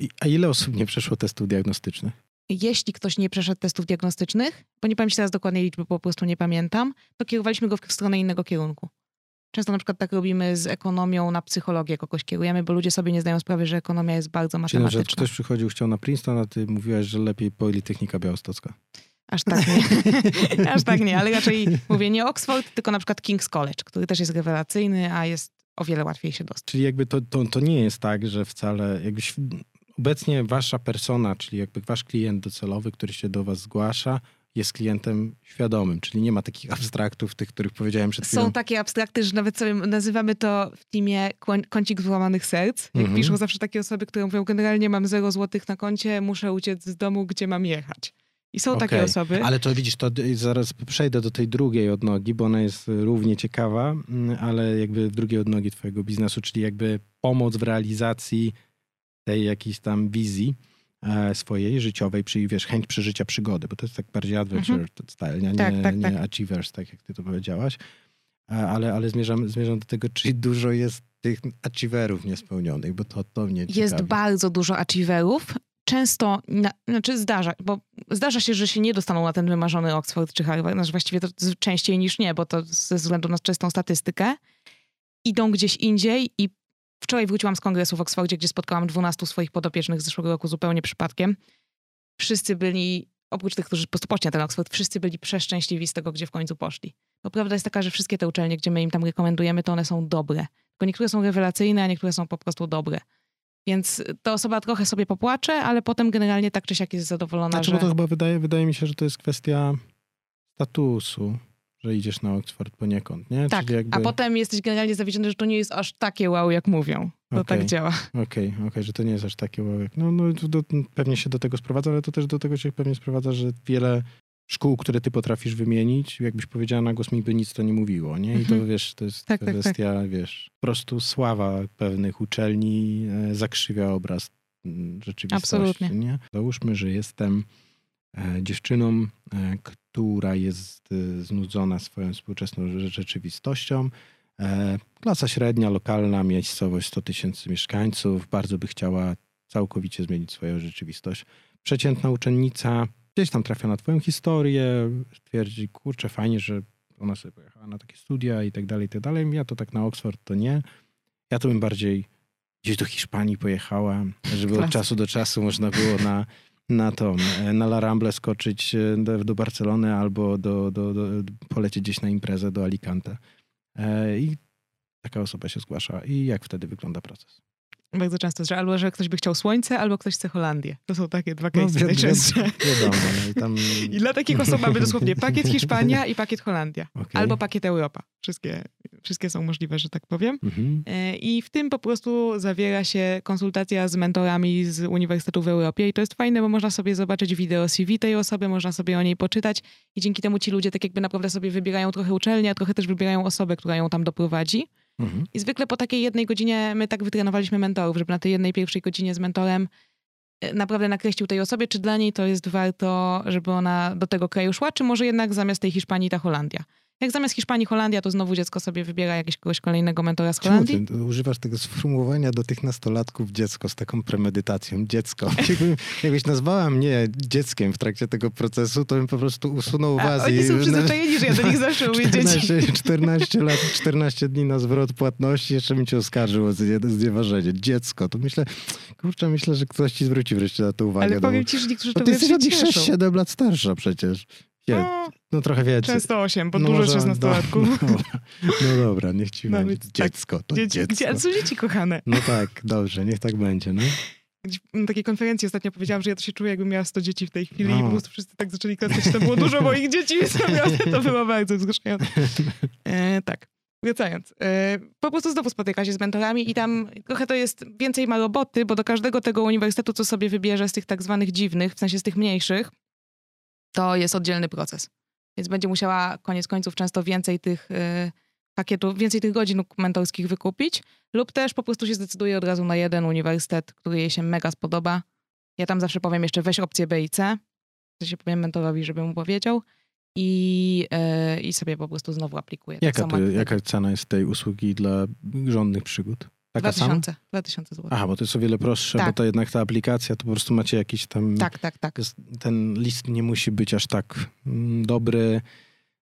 i- A ile osób nie przeszło testu diagnostycznych? Jeśli ktoś nie przeszedł testów diagnostycznych, bo nie pamiętam teraz dokładnej liczby, po prostu nie pamiętam, to kierowaliśmy go w stronę innego kierunku. Często na przykład tak robimy z ekonomią na psychologię kogoś kierujemy, bo ludzie sobie nie zdają sprawy, że ekonomia jest bardzo Czyli na, że matematyczna. ktoś przychodził, chciał na Princeton, a ty mówiłaś, że lepiej Politechnika Białostocka. Aż tak nie. *laughs* *laughs* Aż tak nie, ale raczej mówię nie Oxford, tylko na przykład King's College, który też jest rewelacyjny, a jest o wiele łatwiej się dostać. Czyli jakby to, to, to nie jest tak, że wcale jakby św- obecnie wasza persona, czyli jakby wasz klient docelowy, który się do was zgłasza, jest klientem świadomym, czyli nie ma takich abstraktów, tych, których powiedziałem przed chwilą. Są takie abstrakty, że nawet sobie nazywamy to w teamie kącik złamanych serc. Jak Mhm. piszą zawsze takie osoby, które mówią, generalnie mam 0 złotych na koncie, muszę uciec z domu, gdzie mam jechać. I są takie Okej, osoby. Ale to widzisz, to zaraz przejdę do tej drugiej odnogi, bo ona jest równie ciekawa, mm, ale jakby drugiej odnogi twojego biznesu, czyli jakby pomoc w realizacji tej jakiejś tam wizji e, swojej życiowej, czyli wiesz, chęć przeżycia przygody, bo to jest tak bardziej adventure style, nie, Tak, nie, tak, nie tak. achievers, tak jak ty to powiedziałaś. E, Ale, ale zmierzam, zmierzam do tego, czy dużo jest tych achieverów niespełnionych, bo to, to mnie Jest ciekawi. bardzo dużo achieverów. Często, na, znaczy zdarza, bo zdarza się, że się nie dostaną na ten wymarzony Oxford czy Harvard, znaczy właściwie to częściej niż nie, bo to ze względu na czystą statystykę. Idą gdzieś indziej i wczoraj wróciłam z kongresu w Oxfordzie, gdzie spotkałam 12 swoich podopiecznych z zeszłego roku zupełnie przypadkiem. Wszyscy byli, oprócz tych, którzy po prostu poszli na ten Oxford, wszyscy byli przeszczęśliwi z tego, gdzie w końcu poszli. Bo prawda jest taka, że wszystkie te uczelnie, gdzie my im tam rekomendujemy, to one są dobre. Tylko niektóre są rewelacyjne, a niektóre są po prostu dobre. Więc ta osoba trochę sobie popłacze, ale potem generalnie tak czy siak jest zadowolona, Znaczy, że... bo to chyba wydaje, wydaje mi się, że to jest kwestia statusu, że idziesz na Oxford poniekąd, nie? Tak, jakby... a potem jesteś generalnie zawiedziony, że to nie jest aż takie wow, jak mówią. To Okej. tak działa. Okej, okej, że to nie jest aż takie wow. jak- No, no do, pewnie się do tego sprowadza, ale to też do tego się pewnie sprowadza, że wiele szkół, które ty potrafisz wymienić, jakbyś powiedziała na głos mi by nic to nie mówiło, nie? I to Mhm. wiesz, to jest Tak, tak, tak. kwestia, wiesz, po prostu sława pewnych uczelni e, zakrzywia obraz mm, rzeczywistości, Absolutnie. nie? Załóżmy, że jestem e, dziewczyną, e, która jest e, znudzona swoją współczesną rze- rzeczywistością. E, klasa średnia, lokalna, miejscowość 100 tysięcy mieszkańców, bardzo by chciała całkowicie zmienić swoją rzeczywistość. Przeciętna uczennica gdzieś tam trafia na twoją historię, twierdzi, kurczę, fajnie, że ona sobie pojechała na takie studia i tak dalej, i tak dalej. Ja to tak na Oxford to nie. Ja to bym bardziej gdzieś do Hiszpanii pojechała, żeby od Klasyk. czasu do czasu można było na, na tą, e, na La Ramble skoczyć e, do, do Barcelony albo do, do, do, polecieć gdzieś na imprezę do Alicante. E, I taka osoba się zgłasza. I jak wtedy wygląda proces? Bardzo często, że albo że ktoś by chciał słońce, albo ktoś chce Holandię. To są takie dwa No, najczęściej. Wiadomo. No i tam, *laughs* I dla takich osób mamy dosłownie pakiet *laughs* Hiszpania i pakiet Holandia. Okej. Albo pakiet Europa. Wszystkie, wszystkie są możliwe, że tak powiem. Mhm. E, I w tym po prostu zawiera się konsultacja z mentorami z uniwersytetu w Europie i to jest fajne, bo można sobie zobaczyć wideo CV tej osoby, można sobie o niej poczytać i dzięki temu ci ludzie tak jakby naprawdę sobie wybierają trochę uczelnię, a trochę też wybierają osobę, która ją tam doprowadzi. Mhm. I zwykle po takiej jednej godzinie my tak wytrenowaliśmy mentorów, żeby na tej jednej pierwszej godzinie z mentorem e, naprawdę nakreślił tej osobie, czy dla niej to jest warto, żeby ona do tego kraju szła, czy może jednak zamiast tej Hiszpanii ta Holandia. Jak zamiast Hiszpanii Holandia, to znowu dziecko sobie wybiera jakiegoś kolejnego mentora z Czemu Holandii. ty używasz tego sformułowania do tych nastolatków dziecko z taką premedytacją? Dziecko. *laughs* Jakbyś nazwała mnie dzieckiem w trakcie tego procesu, to bym po prostu usunął A, was oni i... są przyzwyczajeni, że ja do nich *laughs* zawsze mówię dzieci. *laughs* 14, 14 lat, 14 dni na zwrot płatności, jeszcze bym cię oskarżył o znie- znieważenie. Dziecko. To myślę, kurczę, myślę, że ktoś ci zwróci wreszcie na to uwagę. Ale no powiem ci, że niektórzy no to ty jesteś od nich cieszą. 6-7 lat starsza przecież. No, no trochę więcej. często osiem, bo No dużo może- 16-latków. No, no, no dobra, niech ci Nawet będzie. tak. Dziecko, to Dzieci, dziecko. gdzie, są dzieci kochane. No tak, dobrze, niech tak będzie. No. Na takiej konferencji ostatnio powiedziałam, że ja to się czuję, jakbym miała 100 dzieci w tej chwili i No. po prostu wszyscy tak zaczęli klaskać, to było dużo moich dzieci, więc naprawdę to było bardzo wzruszające. E, tak. Wracając, e, po prostu znowu spotyka się z mentorami i tam trochę to jest, więcej ma roboty, bo do każdego tego uniwersytetu, co sobie wybierze z tych tak zwanych dziwnych, w sensie z tych mniejszych, to jest oddzielny proces. Więc będzie musiała koniec końców często więcej tych e, pakietów, więcej tych godzin mentorskich wykupić, lub też po prostu się zdecyduje od razu na jeden uniwersytet, który jej się mega spodoba. Ja tam zawsze powiem jeszcze weź opcję B i C, to się powiem mentorowi, żeby mu powiedział i, e, i sobie po prostu znowu aplikuję. Tak Jaka, to, jak jaka cena jest tej usługi dla rządnych przygód? Taka sama? 2000, 2000 zł. Aha, bo to jest o wiele prostsze, Tak. bo to jednak ta aplikacja, to po prostu macie jakiś tam... Tak, tak, tak. Jest, ten list nie musi być aż tak mm, dobry.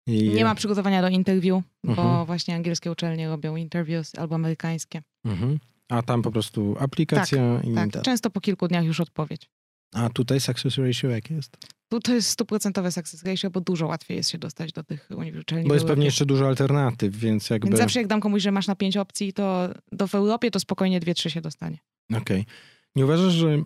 I, Nie ma przygotowania do interview, bo Mhm. właśnie angielskie uczelnie robią interviews albo amerykańskie. Mhm. A tam po prostu aplikacja i... Tak, ta- często po kilku dniach już odpowiedź. A tutaj success ratio jakie jest? Tu to jest stuprocentowe success ratio, bo dużo łatwiej jest się dostać do tych uczelni. Bo jest pewnie jeszcze dużo alternatyw, więc jakby... Więc zawsze jak dam komuś, że masz na pięć opcji, to do w Europie to spokojnie dwie, trzy się dostanie. Okej. Nie uważasz, że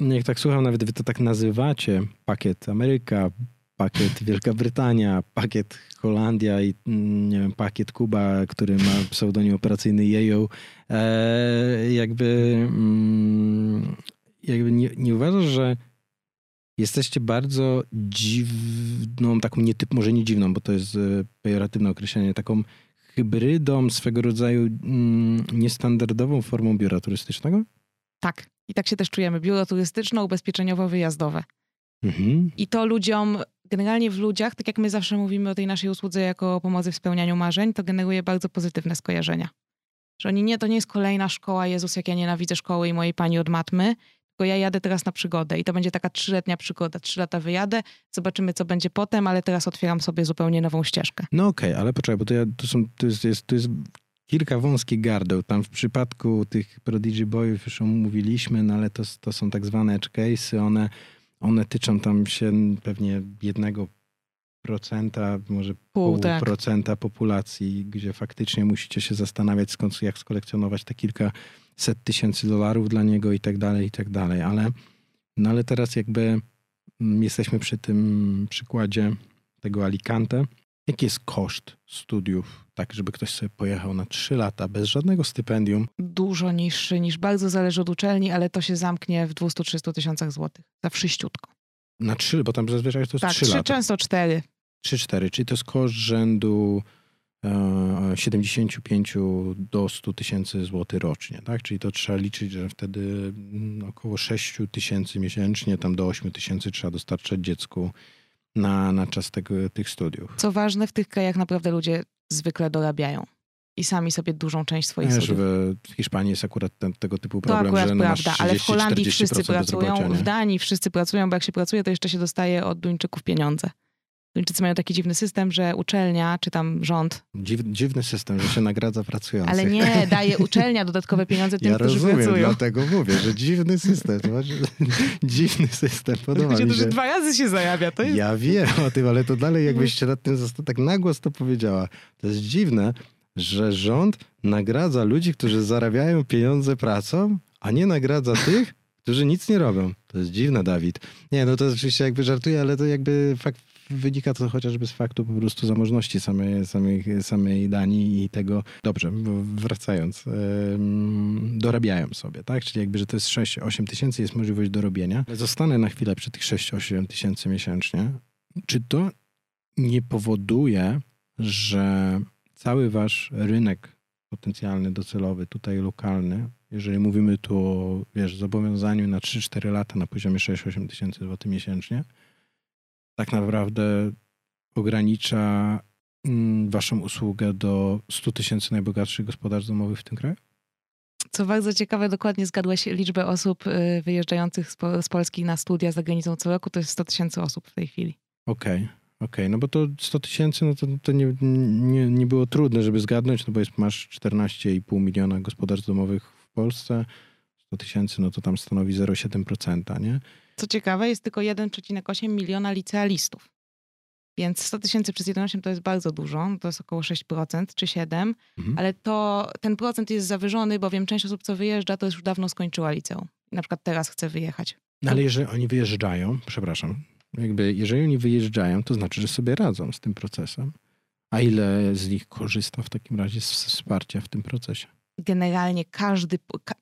jak tak słucham, nawet wy to tak nazywacie, pakiet Ameryka, pakiet *laughs* Wielka Brytania, pakiet Holandia i mm, nie wiem, pakiet Kuba, który ma pseudonim operacyjny Jejo, e, jakby, mm, jakby nie, nie uważasz, że jesteście bardzo dziwną, taką nietyp, może nie dziwną, bo to jest e, pejoratywne określenie, taką hybrydą, swego rodzaju mm, niestandardową formą biura turystycznego? Tak. I tak się też czujemy. Biuro turystyczno-ubezpieczeniowo-wyjazdowe. Mhm. I to ludziom, generalnie w ludziach, tak jak my zawsze mówimy o tej naszej usłudze jako pomocy w spełnianiu marzeń, to generuje bardzo pozytywne skojarzenia. Że oni nie, to nie jest kolejna szkoła, Jezus, jak ja nienawidzę szkoły i mojej pani od matmy, tylko ja jadę teraz na przygodę i to będzie taka trzyletnia przygoda. Trzy lata wyjadę, zobaczymy, co będzie potem, ale teraz otwieram sobie zupełnie nową ścieżkę. No okej, ale poczekaj, bo to, ja, to, są, to, jest, jest, to jest kilka wąskich gardeł. Tam w przypadku tych Prodigy Boyów już omówiliśmy, no ale to, to są tak zwane edge case'y. One, one tyczą tam się pewnie jednego procenta, może Pół, pół tak. procenta populacji, gdzie faktycznie musicie się zastanawiać, skąd, jak skolekcjonować te kilka set tysięcy dolarów dla niego i tak dalej, i tak dalej. Ale, no ale teraz jakby mm, jesteśmy przy tym przykładzie tego Alicante. Jaki jest koszt studiów, tak żeby ktoś sobie pojechał na 3 lata bez żadnego stypendium? Dużo niższy niż bardzo zależy od uczelni, ale to się zamknie w 200-300 tysiącach złotych. Za wszyściutko. Na 3, bo tam zazwyczaj to jest Tak, 3 trzy, lata. często cztery. 3-4, czyli to jest koszt rzędu 75 do 100 tysięcy złotych rocznie, tak? Czyli to trzeba liczyć, że wtedy mm, około 6 tysięcy miesięcznie, tam do 8 tysięcy trzeba dostarczać dziecku na, na czas tego, tych studiów. Co ważne, w tych krajach naprawdę ludzie zwykle dorabiają. I sami sobie dużą część swoich Wiesz, studiów. w, Hiszpanii jest akurat ten, tego typu To problem, akurat że no prawda, masz ale w Holandii 30-40% wszyscy pracują, w Danii wszyscy pracują, bo jak się pracuje, to jeszcze się dostaje od Duńczyków pieniądze. Duńczycy mają taki dziwny system, że uczelnia, czy tam rząd, Dziw, dziwny system, że się nagradza pracujących. ale nie, *laughs* daje uczelnia dodatkowe pieniądze tym, Ja którzy rozumiem, pracują. dlatego mówię, że dziwny system. *laughs* Dziwny system, podoba mi to, że się. dwa razy się zarabia. To jest... Ja wiem o tym, ale to dalej jakbyś się nad tym tak nagłos to powiedziała. To jest dziwne, że rząd nagradza ludzi, którzy zarabiają pieniądze pracą, a nie nagradza tych, którzy nic nie robią. To jest dziwne, Dawid. Nie, no to oczywiście jakby żartuję, ale to jakby fakt, wynika to chociażby z faktu po prostu zamożności samej, samej, samej Danii i tego, dobrze, wracając, dorabiają sobie, tak? Czyli jakby, że to jest 6-8 tysięcy, jest możliwość dorobienia. Zostanę na chwilę przy tych 6-8 tysięcy miesięcznie. Czy to nie powoduje, że cały wasz rynek potencjalny, docelowy, tutaj lokalny, jeżeli mówimy tu o wiesz, zobowiązaniu na 3-4 lata na poziomie 6-8 tysięcy złotych miesięcznie, tak naprawdę ogranicza mm, waszą usługę do 100 tysięcy najbogatszych gospodarstw domowych w tym kraju? Co bardzo ciekawe, dokładnie zgadłeś liczbę osób y, wyjeżdżających z, po, z Polski na studia za granicą co roku. To jest 100 tysięcy osób w tej chwili. Okej, okay, okej. Okay. No bo to 100 tysięcy, no to, to nie, nie, nie było trudne, żeby zgadnąć, no bo jest, masz 14,5 miliona gospodarstw domowych w Polsce. 100 tysięcy, no to tam stanowi 0,7%, nie? Co ciekawe, jest tylko 1,8 miliona licealistów. Więc 100 tysięcy przez 1,8 to jest bardzo dużo, to jest około 6% czy 7%, mhm. ale to ten procent jest zawyżony, bowiem część osób, co wyjeżdża, to już dawno skończyła liceum. Na przykład teraz chce wyjechać. No ale jeżeli oni wyjeżdżają, przepraszam, jakby jeżeli oni wyjeżdżają, to znaczy, że sobie radzą z tym procesem. A ile z nich korzysta w takim razie z wsparcia w tym procesie? Generalnie każdy,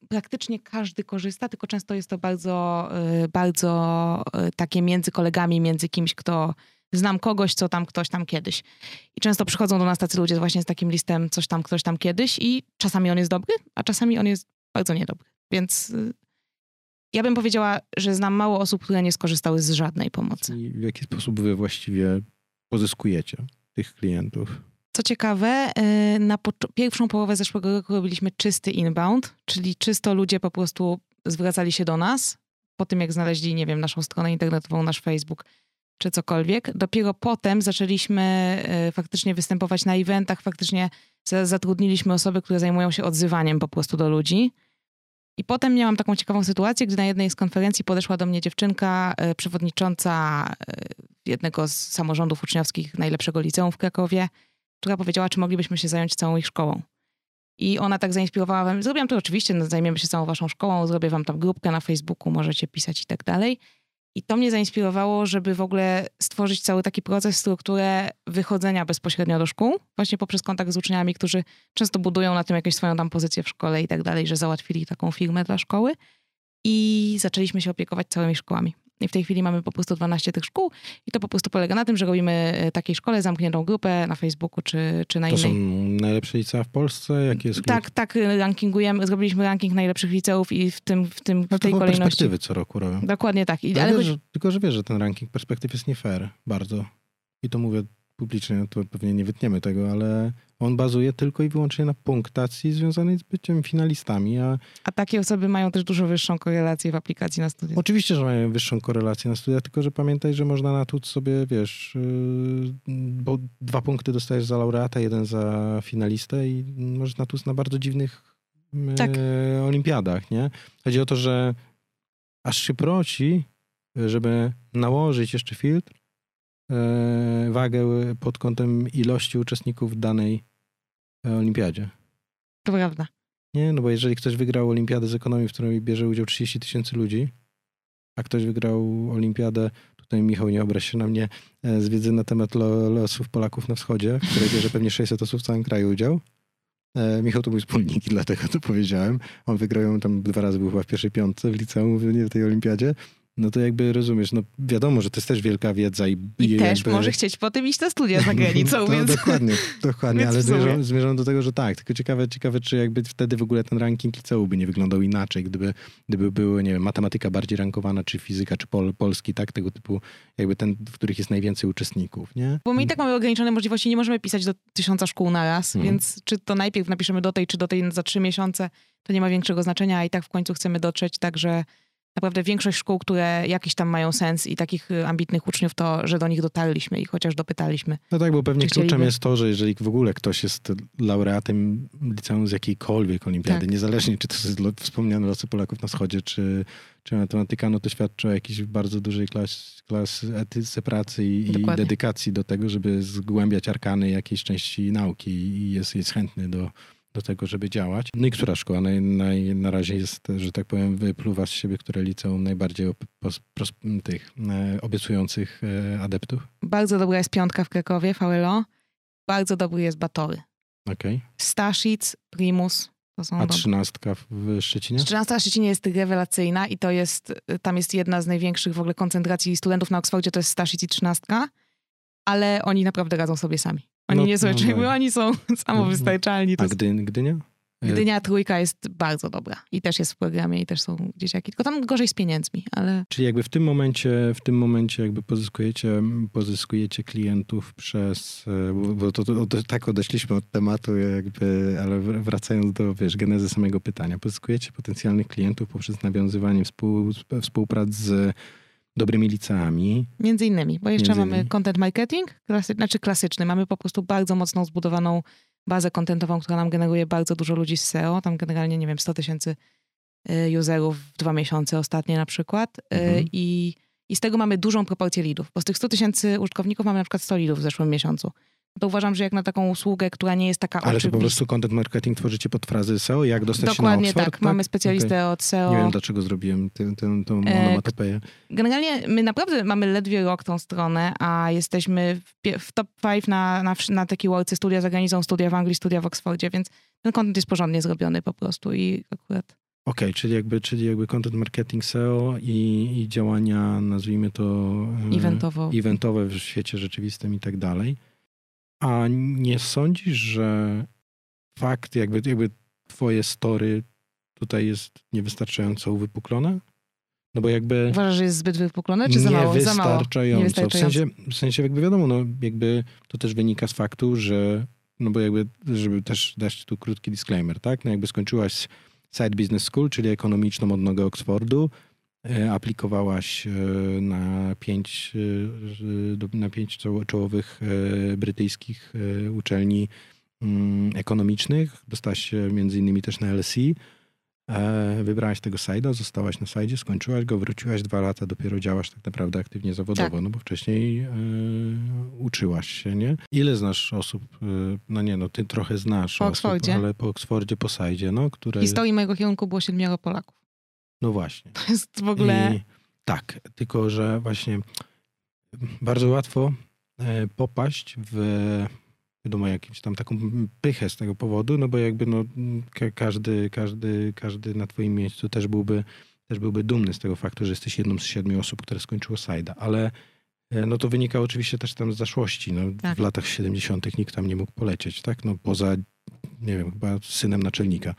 praktycznie każdy korzysta, tylko często jest to bardzo, y, bardzo y, takie między kolegami, między kimś, kto znam kogoś, co tam ktoś tam kiedyś. I często przychodzą do nas tacy ludzie właśnie z takim listem coś tam, ktoś tam kiedyś i czasami on jest dobry, a czasami on jest bardzo niedobry. Więc y, ja bym powiedziała, że znam mało osób, które nie skorzystały z żadnej pomocy. I w jaki sposób wy właściwie pozyskujecie tych klientów? Co ciekawe, y, na pierwszą połowę zeszłego roku robiliśmy czysty inbound, czyli czysto ludzie po prostu zwracali się do nas po tym, jak znaleźli, nie wiem, naszą stronę internetową, nasz Facebook czy cokolwiek. Dopiero potem zaczęliśmy y, faktycznie występować na eventach, faktycznie zatrudniliśmy osoby, które zajmują się odzywaniem po prostu do ludzi. I potem miałam taką ciekawą sytuację, gdy na jednej z konferencji podeszła do mnie dziewczynka, y, przewodnicząca jednego z samorządów uczniowskich najlepszego liceum w Krakowie która powiedziała, czy moglibyśmy się zająć całą ich szkołą. I ona tak zainspirowała, zrobiłam to oczywiście, no, zajmiemy się całą waszą szkołą, zrobię wam tam grupkę na Facebooku, możecie pisać i tak dalej. I to mnie zainspirowało, żeby w ogóle stworzyć cały taki proces, strukturę wychodzenia bezpośrednio do szkół, właśnie poprzez kontakt z uczniami, którzy często budują na tym jakąś swoją tam pozycję w szkole i tak dalej, że załatwili taką firmę dla szkoły. I zaczęliśmy się opiekować całymi szkołami. I w tej chwili mamy po prostu 12 tych szkół i to po prostu polega na tym, że robimy e, takiej szkole zamkniętą grupę na Facebooku czy, czy na to innej. To są najlepsze licea w Polsce? Jaki jest tak, tak, rankingujemy, zrobiliśmy ranking najlepszych liceów i w tym, w tym no w tej kolejności. perspektywy co roku robią. Dokładnie tak. I, ale wiesz, chodzi... Tylko, że wiesz, że ten ranking perspektyw jest nie fair bardzo. I to mówię publicznie, no to pewnie nie wytniemy tego, ale on bazuje tylko i wyłącznie na punktacji związanej z byciem finalistami. A, a takie osoby mają też dużo wyższą korelację w aplikacji na studia. Oczywiście, że mają wyższą korelację na studia, tylko że pamiętaj, że można na tut sobie, wiesz, yy, bo dwa punkty dostajesz za laureata, jeden za finalistę i możesz na tut na bardzo dziwnych yy, tak. olimpiadach, nie? Chodzi o to, że aż się prosi, żeby nałożyć jeszcze filtr, wagę pod kątem ilości uczestników danej e, olimpiadzie. To prawda. Nie, no bo jeżeli ktoś wygrał olimpiadę z ekonomii, w której bierze udział 30 tysięcy ludzi, a ktoś wygrał olimpiadę, tutaj Michał nie obraź się na mnie, e, z wiedzy na temat losów Polaków na wschodzie, w której bierze pewnie 600 osób w całym kraju udział. Michał to mój wspólnik i *laughs* dlatego to powiedziałem. On wygrał ją tam dwa razy, był chyba w pierwszej piątce w liceum, nie w tej olimpiadzie. No to jakby rozumiesz, no wiadomo, że to jest też wielka wiedza i, I jakby... też może chcieć potem iść na studia za granicą, *laughs* więc... Dokładnie, dokładnie, ale zmierzam, zmierzam, do tego, że tak, tylko ciekawe, ciekawe, czy jakby wtedy w ogóle ten ranking liceum by nie wyglądał inaczej, gdyby, gdyby były, nie wiem, matematyka bardziej rankowana, czy fizyka, czy pol, polski, tak, tego typu, jakby ten, w których jest najwięcej uczestników, nie? Bo my i tak mamy ograniczone możliwości, nie możemy pisać do tysiąca szkół na raz, hmm. więc czy to najpierw napiszemy do tej, czy do tej za trzy miesiące, to nie ma większego znaczenia, a i tak w końcu chcemy dotrzeć, także naprawdę większość szkół, które jakiś tam mają sens i takich y, ambitnych uczniów, to że do nich dotarliśmy i chociaż dopytaliśmy. No tak, bo pewnie kluczem jest to, że jeżeli w ogóle ktoś jest laureatem liceum z jakiejkolwiek olimpiady, tak. niezależnie czy to jest wspomniane losy Polaków na wschodzie, czy, czy matematyka, no to świadczy o jakiejś bardzo dużej klas, klas etyce pracy i, i, dedykacji do tego, żeby zgłębiać arkany jakiejś części nauki i jest, jest chętny do, do tego, żeby działać. No i która szkoła naj, naj, na razie jest, że tak powiem, wypluwa z siebie, które liceum najbardziej pos, pros, tych e, obiecujących e, adeptów? Bardzo dobra jest piątka w Krakowie, VLO. Bardzo dobry jest Batory. Okej. Okay. Staszic, Primus. To są A trzynastka w Szczecinie? Trzynastka w Szczecinie jest rewelacyjna i to jest, tam jest jedna z największych w ogóle koncentracji studentów na Oksfordzie, to jest Staszic i trzynastka, ale oni naprawdę radzą sobie sami. Oni no, nie są no, no. oni są samowystarczalni. A Gdy, Gdynia? E, Gdynia trójka jest bardzo dobra i też jest w programie i też są dzieciaki, tylko tam gorzej z pieniędzmi, ale Czyli jakby w tym momencie, w tym momencie jakby pozyskujecie, pozyskujecie klientów przez, e, bo- to, to, to tak odeszliśmy od tematu jakby, ale wr- wracając do, wiesz, genezy samego pytania. Pozyskujecie potencjalnych klientów poprzez nawiązywanie współ, współprac z dobrymi liceami. między innymi, bo jeszcze Między mamy innymi. content marketing, klasy, znaczy klasyczny, mamy po prostu bardzo mocno zbudowaną bazę contentową, która nam generuje bardzo dużo ludzi z SEO, tam generalnie, nie wiem, 100 tysięcy y, userów w dwa miesiące ostatnie na przykład y, Mhm. i, i z tego mamy dużą proporcję lidów, bo z tych 100 tysięcy użytkowników mamy na przykład 100 lidów w zeszłym miesiącu. To uważam, że jak na taką usługę, która nie jest taka Ale to po oczywista. prostu content marketing tworzycie pod frazy SEO, jak dostać Dokładnie się na Oxford, tak. Mamy specjalistę od Okej. SEO. Nie wiem, dlaczego zrobiłem tę, tę, E, onomatopeję. Generalnie my naprawdę mamy ledwie rok tą stronę, a jesteśmy w, top 5 na, na, na takie worldsy, studia za granicą, studia w Anglii, studia w Oksfordzie, więc ten content jest porządnie zrobiony po prostu i akurat Okej, czyli jakby, czyli jakby content marketing SEO i, i działania, nazwijmy to e, eventowo. eventowe w świecie rzeczywistym i tak dalej. A nie sądzisz, że fakt, jakby, jakby twoje story tutaj jest niewystarczająco uwypuklone? No bo jakby Uważasz, że jest zbyt wypuklone, czy za mało? Za mało. niewystarczająco. W sensie, w sensie jakby wiadomo, no jakby to też wynika z faktu, że no bo jakby, żeby też dać tu krótki disclaimer, tak? No jakby skończyłaś Side Business School, czyli ekonomiczną odnogę Oxfordu, aplikowałaś e, na pięć, e, na pięć czoło- czołowych e, brytyjskich e, uczelni mm, ekonomicznych. Dostałaś się między innymi też na LSE. E, Wybrałaś tego sajda, zostałaś na sajdzie, skończyłaś go, wróciłaś dwa lata, dopiero działasz tak naprawdę aktywnie zawodowo, Tak. no bo wcześniej e, uczyłaś się, nie? Ile znasz osób, e, no nie no, ty trochę znasz Po osób, ale po Oksfordzie, po sajdzie, no, które... W historii mojego kierunku było siedmioro Polaków. No właśnie. To jest w ogóle... I, tak, tylko że właśnie bardzo łatwo e, popaść w wiadomo, jakimś tam taką pychę z tego powodu, no bo jakby no, ka- każdy, każdy, każdy na twoim miejscu też byłby, też byłby dumny z tego faktu, że jesteś jedną z siedmiu osób, które skończyło Sajda, ale e, no to wynika oczywiście też tam z zaszłości. No, Tak. W latach 70. nikt tam nie mógł polecieć, tak? No poza, nie wiem, chyba synem naczelnika,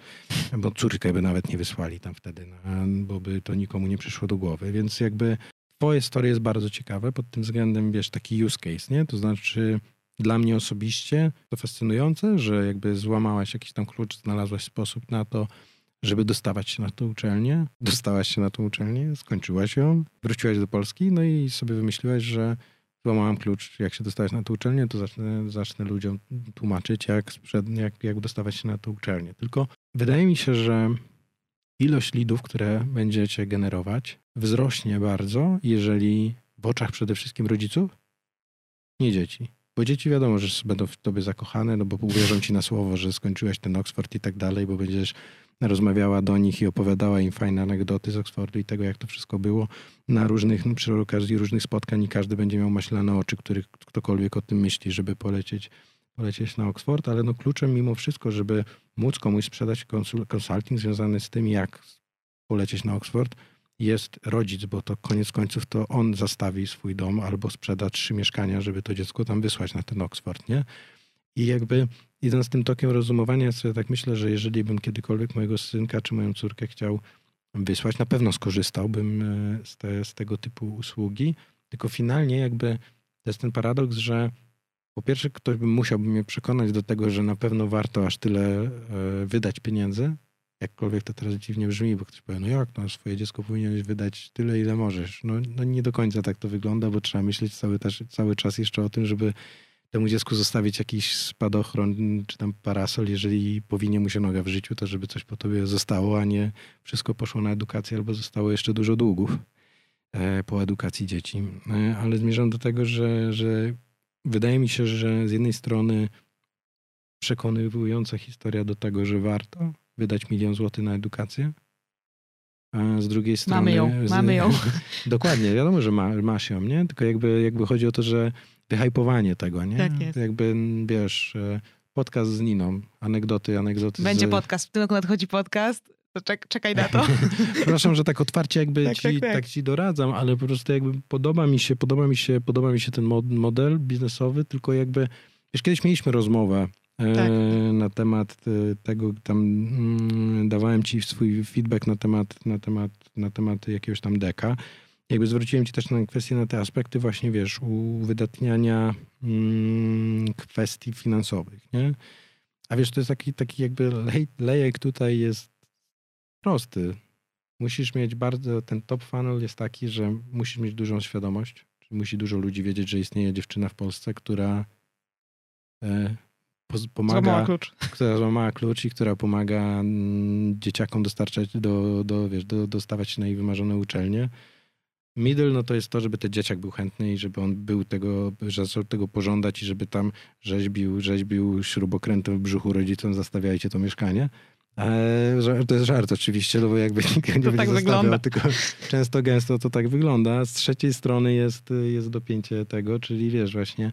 bo córkę by nawet nie wysłali tam wtedy, no, bo by to nikomu nie przyszło do głowy, więc jakby twoje story jest bardzo ciekawe pod tym względem, wiesz, taki use case, nie? To znaczy dla mnie osobiście to fascynujące, że jakby złamałaś jakiś tam klucz, znalazłaś sposób na to, żeby dostawać się na tę uczelnię. Dostałaś się na tę uczelnię, skończyłaś ją, wróciłaś do Polski, no i sobie wymyśliłaś, że złamałam klucz, jak się dostałeś na tę uczelnię, to zacznę, zacznę ludziom tłumaczyć, jak, sprzed, jak, jak dostawać się na tę uczelnię. Tylko wydaje mi się, że ilość lidów, które będziecie generować, wzrośnie bardzo, jeżeli w oczach przede wszystkim rodziców, nie dzieci. Bo dzieci wiadomo, że będą w tobie zakochane, no bo uwierzą ci na słowo, że skończyłeś ten Oxford i tak dalej, bo będziesz rozmawiała do nich i opowiadała im fajne anegdoty z Oxfordu i tego, jak to wszystko było na różnych, przy okazji różnych spotkań i każdy będzie miał maślane oczy, których ktokolwiek o tym myśli, żeby polecieć, polecieć na Oxford, ale no kluczem mimo wszystko, żeby móc komuś sprzedać konsul- consulting związany z tym, jak polecieć na Oxford, jest rodzic, bo to koniec końców to on zastawi swój dom albo sprzeda trzy mieszkania, żeby to dziecko tam wysłać na ten Oxford, nie? I jakby idąc tym tokiem rozumowania, sobie tak myślę, że jeżeli bym kiedykolwiek mojego synka czy moją córkę chciał wysłać, na pewno skorzystałbym e, z, te, z tego typu usługi, tylko finalnie jakby to jest ten paradoks, że po pierwsze ktoś by musiałby mnie przekonać do tego, że na pewno warto aż tyle e, wydać pieniędzy, jakkolwiek to teraz dziwnie brzmi, bo ktoś powie, no jak, no swoje dziecko powinieneś wydać tyle, ile możesz. No, no nie do końca tak to wygląda, bo trzeba myśleć cały, też, cały czas jeszcze o tym, żeby temu dziecku zostawić jakiś spadochron czy tam parasol, jeżeli powinie mu się noga w życiu, to żeby coś po tobie zostało, a nie wszystko poszło na edukację albo zostało jeszcze dużo długów e, po edukacji dzieci. E, ale zmierzam do tego, że, że wydaje mi się, że z jednej strony przekonywująca historia do tego, że warto wydać milion złotych na edukację, a z drugiej strony... Mamy ją, z- mamy ją. *laughs* Dokładnie, wiadomo, że ma, masz ją, nie? Tylko jakby, jakby chodzi o to, że wyhypowanie tego, nie? Tak jest. Jakby, wiesz, e, podcast z Niną, anegdoty, anegdoty Będzie z... podcast. W tym roku nadchodzi podcast. To czek, czekaj na to. *laughs* Przepraszam, że tak otwarcie jakby Tak, ci, tak, tak, tak. ci doradzam, ale po prostu jakby podoba mi się, podoba mi się, podoba mi się ten mod- model biznesowy, tylko jakby, wiesz, kiedyś mieliśmy rozmowę e, Tak. na temat e, tego, tam mm, dawałem ci swój feedback na temat, na temat, na temat jakiegoś tam deka. Jakby zwróciłem ci też na kwestię, na te aspekty właśnie, wiesz, uwydatniania mm, kwestii finansowych, nie? A wiesz, to jest taki, taki jakby lej, lejek tutaj jest prosty. Musisz mieć bardzo, ten top funnel jest taki, że musisz mieć dużą świadomość, musi dużo ludzi wiedzieć, że istnieje dziewczyna w Polsce, która e, pomaga, Złamała klucz. która złamała klucz i która pomaga mm, dzieciakom dostarczać, do, do, wiesz, do, dostawać się na ich wymarzone uczelnie. Middle, no to jest to, żeby ten dzieciak był chętny i żeby on był tego, że zaczął tego pożądać i żeby tam rzeźbił, rzeźbił śrubokrętem w brzuchu rodzicom, zastawiajcie to mieszkanie. Eee, to jest żart oczywiście, no bo jakby nikt nie To będzie tak wygląda. tylko często gęsto to tak wygląda. Z trzeciej strony jest, jest dopięcie tego, czyli wiesz właśnie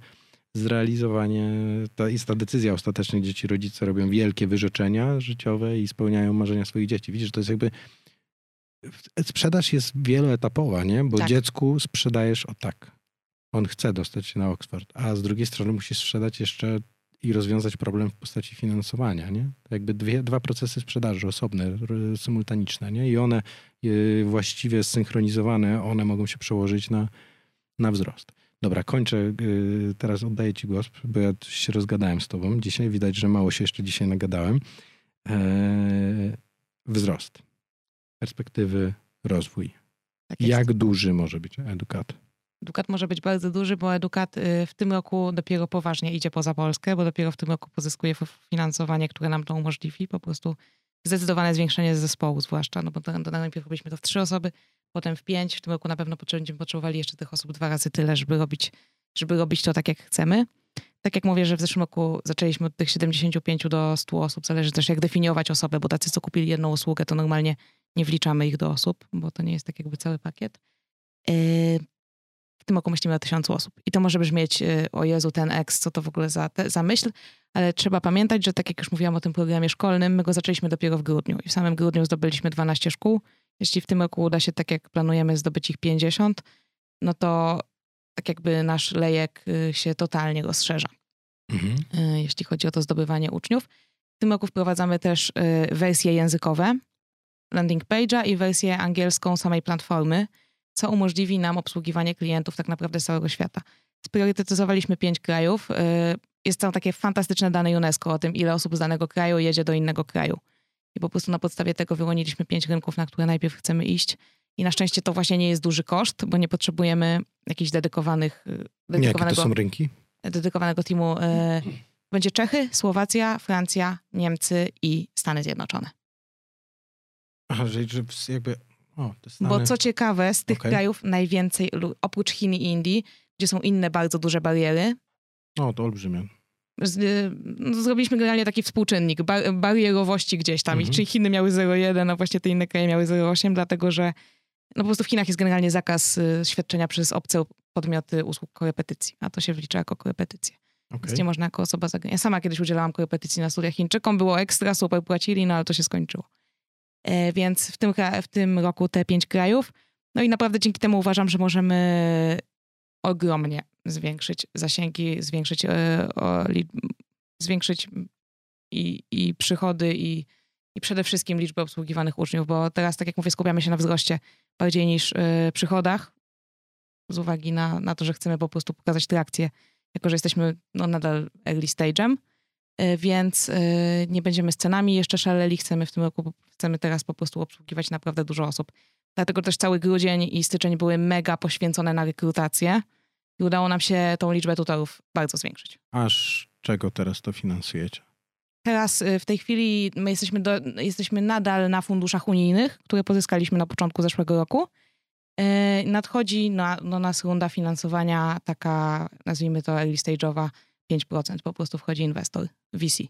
zrealizowanie, to jest ta decyzja ostatecznie, gdzie ci rodzice robią wielkie wyrzeczenia życiowe i spełniają marzenia swoich dzieci. Widzisz, to jest jakby sprzedaż jest wieloetapowa, nie? Bo Tak. dziecku sprzedajesz o tak. On chce dostać się na Oxford, a z drugiej strony musisz sprzedać jeszcze i rozwiązać problem w postaci finansowania, nie? Jakby dwie, dwa procesy sprzedaży osobne, symultaniczne, nie? I one y, właściwie zsynchronizowane, one mogą się przełożyć na, na wzrost. Dobra, kończę. y, Teraz oddaję ci głos, bo ja się rozgadałem z tobą. Dzisiaj widać, że mało się jeszcze dzisiaj nagadałem. Eee, wzrost. Perspektywy, rozwój. Tak. Jak duży może być edukat? Edukat może być bardzo duży, bo Edukat y, w tym roku dopiero poważnie idzie poza Polskę, bo dopiero w tym roku pozyskuje finansowanie, które nam to umożliwi. Po prostu zdecydowane zwiększenie zespołu zwłaszcza, no bo to, to najpierw robiliśmy to w trzy osoby, potem w pięć. W tym roku na pewno będziemy potrzebowali jeszcze tych osób dwa razy tyle, żeby robić, żeby robić to tak, jak chcemy. Tak jak mówię, że w zeszłym roku zaczęliśmy od tych 75 do 100 osób. Zależy też jak definiować osobę, bo tacy, co kupili jedną usługę, to normalnie nie wliczamy ich do osób, bo to nie jest tak jakby cały pakiet. Yy, w tym roku myślimy o tysiącu osób. I to może brzmieć, yy, o Jezu, ten X, co to w ogóle za, te, za myśl, ale trzeba pamiętać, że tak jak już mówiłam o tym programie szkolnym, my go zaczęliśmy dopiero w grudniu i w samym grudniu zdobyliśmy 12 szkół. Jeśli w tym roku uda się, tak jak planujemy, zdobyć ich 50, no to tak jakby nasz lejek yy, się totalnie rozszerza Mhm. y, jeśli chodzi o to zdobywanie uczniów. W tym roku wprowadzamy też y, wersje językowe landing page'a i wersję angielską samej platformy, co umożliwi nam obsługiwanie klientów tak naprawdę z całego świata. Spriorytetyzowaliśmy pięć krajów. y, Jest tam takie fantastyczne dane UNESCO o tym, ile osób z danego kraju jedzie do innego kraju. I po prostu na podstawie tego wyłoniliśmy pięć rynków, na które najpierw chcemy iść. I na szczęście to właśnie nie jest duży koszt, bo nie potrzebujemy jakichś dedykowanych, y, Jakie dedykowanego to są rynki? dedykowanego teamu e, będzie Czechy, Słowacja, Francja, Niemcy i Stany Zjednoczone. Aha, że, że jakby... O. Bo co ciekawe, z tych Okej. krajów najwięcej, oprócz Chin i Indii, gdzie są inne bardzo duże bariery, O, to olbrzymie. z, no, zrobiliśmy generalnie taki współczynnik bar, barierowości gdzieś tam. Mhm. Czyli Chiny miały 0,1, a właśnie te inne kraje miały 0,8, dlatego że no po prostu w Chinach jest generalnie zakaz y, świadczenia przez obce podmioty usług korepetycji, a to się wlicza jako korepetycje. Okej. Więc nie można jako osoba zagraniczna. Ja sama kiedyś udzielałam korepetycji na studiach Chińczykom, było ekstra, super płacili, no ale to się skończyło. E, więc w tym, w tym roku te pięć krajów. No i naprawdę dzięki temu uważam, że możemy ogromnie zwiększyć zasięgi, zwiększyć, e, o, zwiększyć i, i przychody, i, i przede wszystkim liczbę obsługiwanych uczniów, bo teraz, tak jak mówię, skupiamy się na wzroście bardziej niż e, przychodach, z uwagi na, na to, że chcemy po prostu pokazać trakcję jako że jesteśmy no, nadal early stage'em, więc nie będziemy scenami jeszcze szaleli. Chcemy w tym roku, chcemy teraz po prostu obsługiwać naprawdę dużo osób. Dlatego też cały grudzień i styczeń były mega poświęcone na rekrutację i udało nam się tą liczbę tutorów bardzo zwiększyć. Aż czego teraz to finansujecie? Teraz y, w tej chwili my jesteśmy, do, jesteśmy nadal na funduszach unijnych, które pozyskaliśmy na początku zeszłego roku. Y, Nadchodzi na, do nas runda finansowania taka, nazwijmy to early stage'owa, 5%. Po prostu wchodzi inwestor, VC.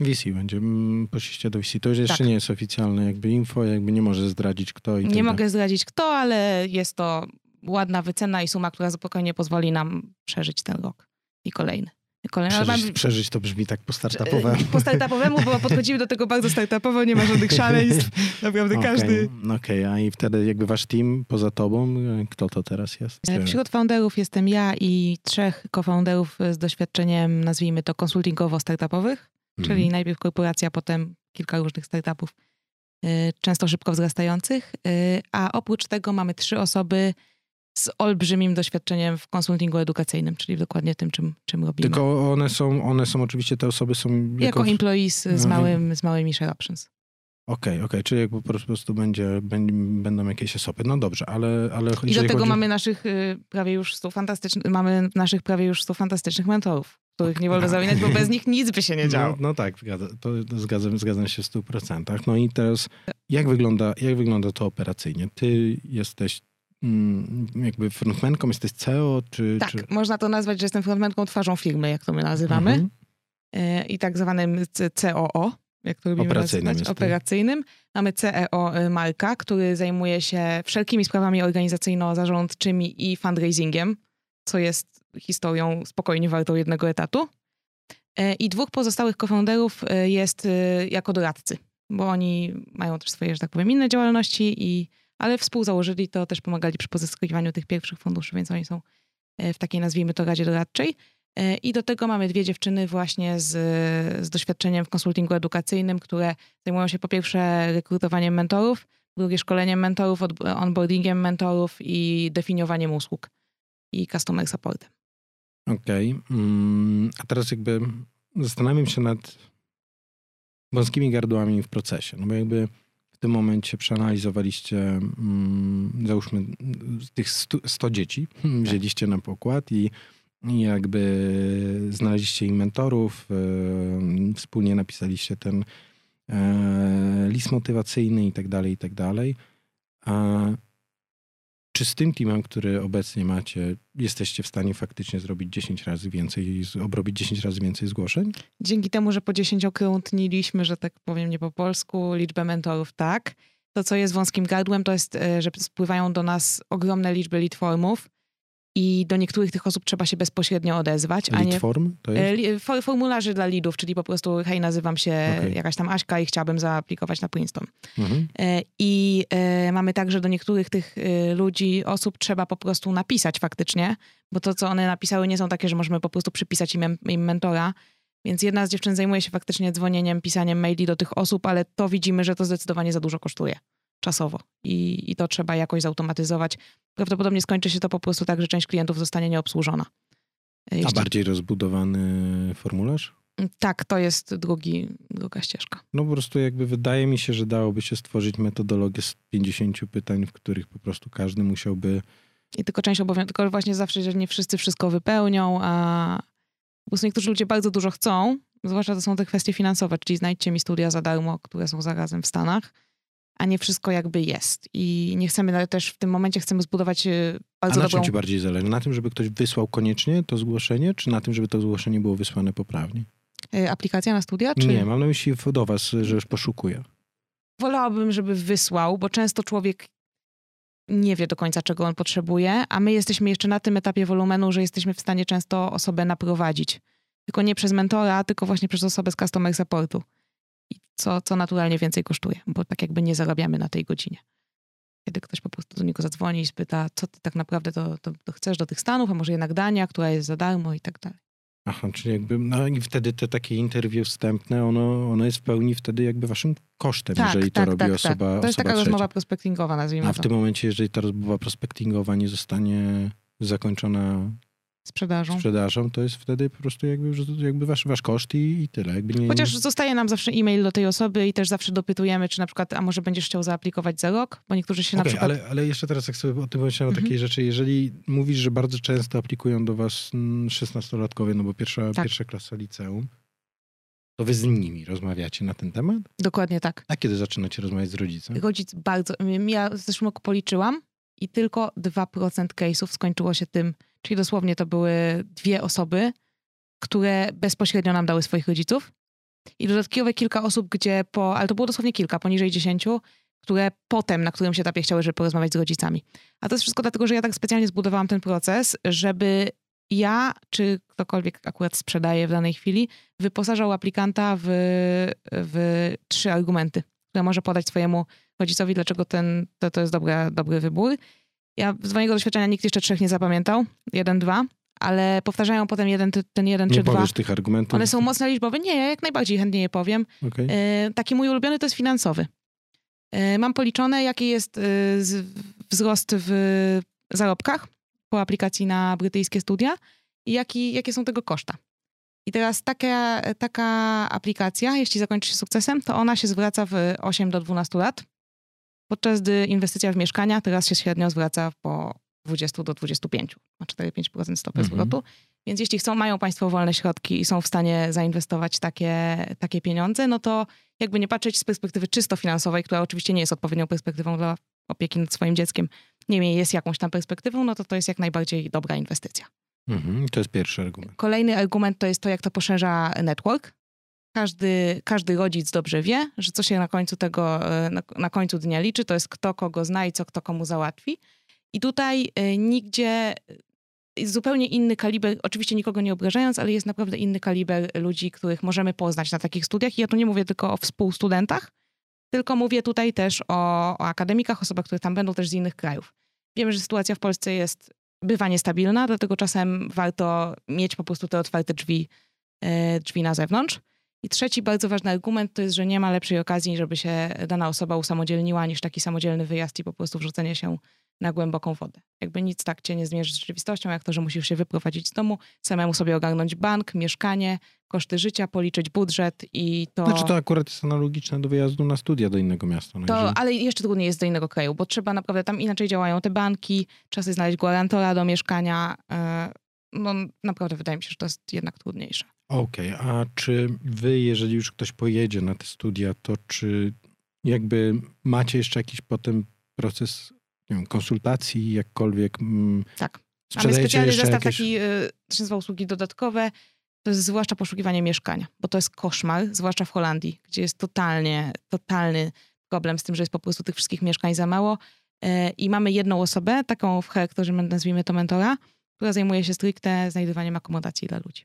VC będzie, mm, poszliście do VC. To już jeszcze Tak. nie jest oficjalne jakby info, jakby nie może zdradzić kto i tak Nie dalej. mogę zdradzić kto, ale jest to ładna wycena i suma, która spokojnie pozwoli nam przeżyć ten rok i kolejny. Ale Przeżyć, mamy- przeżyć to brzmi tak po startupowemu. *laughs* Po startupowemu, bo podchodzimy do tego bardzo startupowo, nie ma żadnych *laughs* szaleństw. Naprawdę Okej, każdy. Okej, a i wtedy jakby wasz team poza tobą, e, kto to teraz jest? E, Wśród founderów jestem ja i trzech co-founderów z doświadczeniem, nazwijmy to konsultingowo-startupowych. Czyli Mhm. najpierw korporacja, potem kilka różnych startupów, y, często szybko wzrastających. Y, A oprócz tego mamy trzy osoby z olbrzymim doświadczeniem w konsultingu edukacyjnym, czyli dokładnie tym, czym, czym robimy. Tylko one są, one są oczywiście, te osoby są jako jako... employees z, i- małym, z małymi share options. Okej, okej, czyli jakby po prostu będzie, będą jakieś osoby. No dobrze, ale, ale I do tego chodzi... mamy naszych y, prawie już stu fantastycznych, mamy naszych prawie już stu fantastycznych mentorów, których nie wolno zaminać, bo bez nich nic by się nie działo. No, no tak, zgadza, zgadzam, zgadzam się w 100%. No i teraz, jak wygląda, jak wygląda to operacyjnie? Ty jesteś mm, jakby frontmanką, jesteś CEO, czy... Tak, czy... można to nazwać, że jestem frontmanką twarzą firmy, jak to my nazywamy. Mhm. y, i tak zwanym COO, jak to lubimy Operacyjnym nazywać, to. operacyjnym. Mamy CEO y, Marka, który zajmuje się wszelkimi sprawami organizacyjno-zarządczymi i fundraisingiem, co jest historią spokojnie wartą jednego etatu. Y, I dwóch pozostałych cofounderów y, jest y, jako doradcy, bo oni mają też swoje, że tak powiem, inne działalności, i, ale współzałożyli to, też pomagali przy pozyskiwaniu tych pierwszych funduszy, więc oni są w takiej, nazwijmy to, radzie doradczej. E, I do tego mamy dwie dziewczyny właśnie z, z doświadczeniem w konsultingu edukacyjnym, które zajmują się po pierwsze rekrutowaniem mentorów, drugie szkoleniem mentorów, onboardingiem mentorów i definiowaniem usług i customer supportem. Okej. Mm, a teraz jakby zastanawiam się nad wąskimi gardłami w procesie. No bo jakby w tym momencie przeanalizowaliście, mm, załóżmy, tych 100, 100 dzieci, *laughs* wzięliście na pokład i, i jakby znaleźliście im mentorów, e, wspólnie napisaliście ten e, list motywacyjny i tak dalej, i tak dalej. A czy z tym teamem, który obecnie macie, jesteście w stanie faktycznie zrobić 10 razy więcej, obrobić 10 razy więcej zgłoszeń? Dzięki temu, że po dziesięciokrotniliśmy, że tak powiem nie po polsku, liczbę mentorów, tak. To, co jest wąskim gardłem, to jest, e, że spływają do nas ogromne liczby lead formów i do niektórych tych osób trzeba się bezpośrednio odezwać, a nie form to E, jest? for- Formularzy dla lidów, czyli po prostu hej, nazywam się Okej. jakaś tam Aśka i chciałabym zaaplikować na Princeton. Mhm. E, I e, mamy tak, że do niektórych tych e, ludzi, osób trzeba po prostu napisać faktycznie, bo to, co one napisały, nie są takie, że możemy po prostu przypisać im, im mentora. Więc jedna z dziewczyn zajmuje się faktycznie dzwonieniem, pisaniem maili do tych osób, ale to widzimy, że to zdecydowanie za dużo kosztuje czasowo i, i to trzeba jakoś zautomatyzować. Prawdopodobnie skończy się to po prostu tak, że część klientów zostanie nieobsłużona. E, A bardziej rozbudowany formularz? tak, to jest drugi, druga ścieżka. No po prostu jakby wydaje mi się, że dałoby się stworzyć metodologię z 50 pytań, w których po prostu każdy musiałby... I tylko część obowiązków, tylko właśnie zawsze, że nie wszyscy wszystko wypełnią, a po prostu niektórzy ludzie bardzo dużo chcą, zwłaszcza to są te kwestie finansowe, czyli znajdźcie mi studia za darmo, które są zarazem w Stanach, a nie wszystko jakby jest. I nie chcemy ale też w tym momencie, chcemy zbudować A bardzo na dobrą... czym ci bardziej zależy? Na tym, żeby ktoś wysłał koniecznie to zgłoszenie, czy na tym, żeby to zgłoszenie było wysłane poprawnie? e, Aplikacja na studia? Czy... Nie, mam na myśli do was, że już poszukuję. Wolałabym, żeby wysłał, bo często człowiek nie wie do końca, czego on potrzebuje, a my jesteśmy jeszcze na tym etapie wolumenu, że jesteśmy w stanie często osobę naprowadzić. Tylko nie przez mentora, tylko właśnie przez osobę z customer supportu. Co, co naturalnie więcej kosztuje, bo tak jakby nie zarabiamy na tej godzinie. Kiedy ktoś po prostu do niego zadzwoni i spyta, co ty tak naprawdę to, to, to chcesz do tych Stanów, a może jednak Dania, która jest za darmo i tak dalej. Aha, czyli jakby, no i wtedy te takie interwiu wstępne, ono, ono jest w pełni wtedy jakby waszym kosztem, jeżeli to robi osoba To jest osoba taka trzecia. rozmowa prospektingowa, nazwijmy A w to, tym momencie, jeżeli ta rozmowa prospektingowa nie zostanie zakończona sprzedażą. sprzedażą, to jest wtedy po prostu jakby, jakby wasz, wasz koszt i, i tyle. Jakby nie, Chociaż zostaje nam zawsze e-mail do tej osoby i też zawsze dopytujemy, czy na przykład, a może będziesz chciał zaaplikować za rok? Bo niektórzy się na Okej, przykład... ale, ale jeszcze teraz jak sobie o tym pomyślałem, o Mhm. takiej rzeczy, jeżeli mówisz, że bardzo często aplikują do was mm, 16-latkowie, no bo pierwsza, Tak. pierwsza klasa liceum, to wy z nimi rozmawiacie na ten temat? Dokładnie tak. A kiedy zaczynacie rozmawiać z rodzicem? Rodzic bardzo... Ja w zeszłym roku policzyłam i tylko 2% case'ów skończyło się tym, czyli dosłownie to były dwie osoby, które bezpośrednio nam dały swoich rodziców i dodatkowe kilka osób, gdzie po... Ale to było dosłownie kilka, poniżej 10, które potem na którymś etapie chciały, żeby porozmawiać z rodzicami. A to jest wszystko dlatego, że ja tak specjalnie zbudowałam ten proces, żeby ja, czy ktokolwiek akurat sprzedaje w danej chwili, wyposażał aplikanta w, w trzy argumenty, które może podać swojemu rodzicowi, dlaczego ten, to, to jest dobry, dobry wybór. Ja z mojego doświadczenia nikt jeszcze trzech nie zapamiętał. Jeden, dwa. ale powtarzają potem jeden, ten jeden Nie czy dwa. powiesz tych argumentów. One są mocno liczbowe. Nie, ja jak najbardziej chętnie je powiem. Okej. E, Taki mój ulubiony to jest finansowy. E, Mam policzone, jaki jest e, z- wzrost w zarobkach po aplikacji na brytyjskie studia i jaki, jakie są tego koszta. I teraz taka, taka aplikacja, jeśli zakończy się sukcesem, to ona się zwraca w 8 do 12 lat, podczas gdy inwestycja w mieszkania teraz się średnio zwraca po 20 do 25, ma 4-5% stopy Mhm. zwrotu. Więc jeśli chcą, mają Państwo wolne środki i są w stanie zainwestować takie, takie pieniądze, no to jakby nie patrzeć z perspektywy czysto finansowej, która oczywiście nie jest odpowiednią perspektywą dla opieki nad swoim dzieckiem, niemniej jest jakąś tam perspektywą, no to to jest jak najbardziej dobra inwestycja. Mhm. To jest pierwszy argument. Kolejny argument to jest to, jak to poszerza network. Każdy, każdy rodzic dobrze wie, że co się na końcu tego, e, na, na końcu dnia liczy, to jest kto kogo zna i co kto komu załatwi. I tutaj e, nigdzie e, zupełnie inny kaliber, oczywiście nikogo nie obrażając, ale jest naprawdę inny kaliber ludzi, których możemy poznać na takich studiach. I ja tu nie mówię tylko o współstudentach, tylko mówię tutaj też o, o akademikach, osobach, które tam będą też z innych krajów. Wiemy, że sytuacja w Polsce jest, bywa niestabilna, dlatego czasem warto mieć po prostu te otwarte drzwi, drzwi na zewnątrz. I trzeci bardzo ważny argument to jest, że nie ma lepszej okazji, żeby się dana osoba usamodzielniła niż taki samodzielny wyjazd i po prostu wrzucenie się na głęboką wodę. Jakby nic tak cię nie zmierzy z rzeczywistością, jak to, że musisz się wyprowadzić z domu, samemu sobie ogarnąć bank, mieszkanie, koszty życia, policzyć budżet i to... Znaczy to akurat jest analogiczne do wyjazdu na studia do innego miasta. No To, jeżeli- ale jeszcze trudniej jest do innego kraju, bo trzeba naprawdę, tam inaczej działają te banki, trzeba sobie znaleźć gwarantora do mieszkania. e, No naprawdę wydaje mi się, że to jest jednak trudniejsze. Okej, a czy wy, jeżeli już ktoś pojedzie na te studia, to czy jakby macie jeszcze jakiś potem proces wiem, konsultacji, jakkolwiek mm, Tak. Mamy specjalny zestaw jakieś... taki, to się nazywa usługi dodatkowe, to jest zwłaszcza poszukiwanie mieszkania, bo to jest koszmar, zwłaszcza w Holandii, gdzie jest totalnie, totalny problem z tym, że jest po prostu tych wszystkich mieszkań za mało. E, I mamy jedną osobę, taką w charakterze, nazwijmy to mentora, która zajmuje się stricte znajdywaniem akomodacji dla ludzi.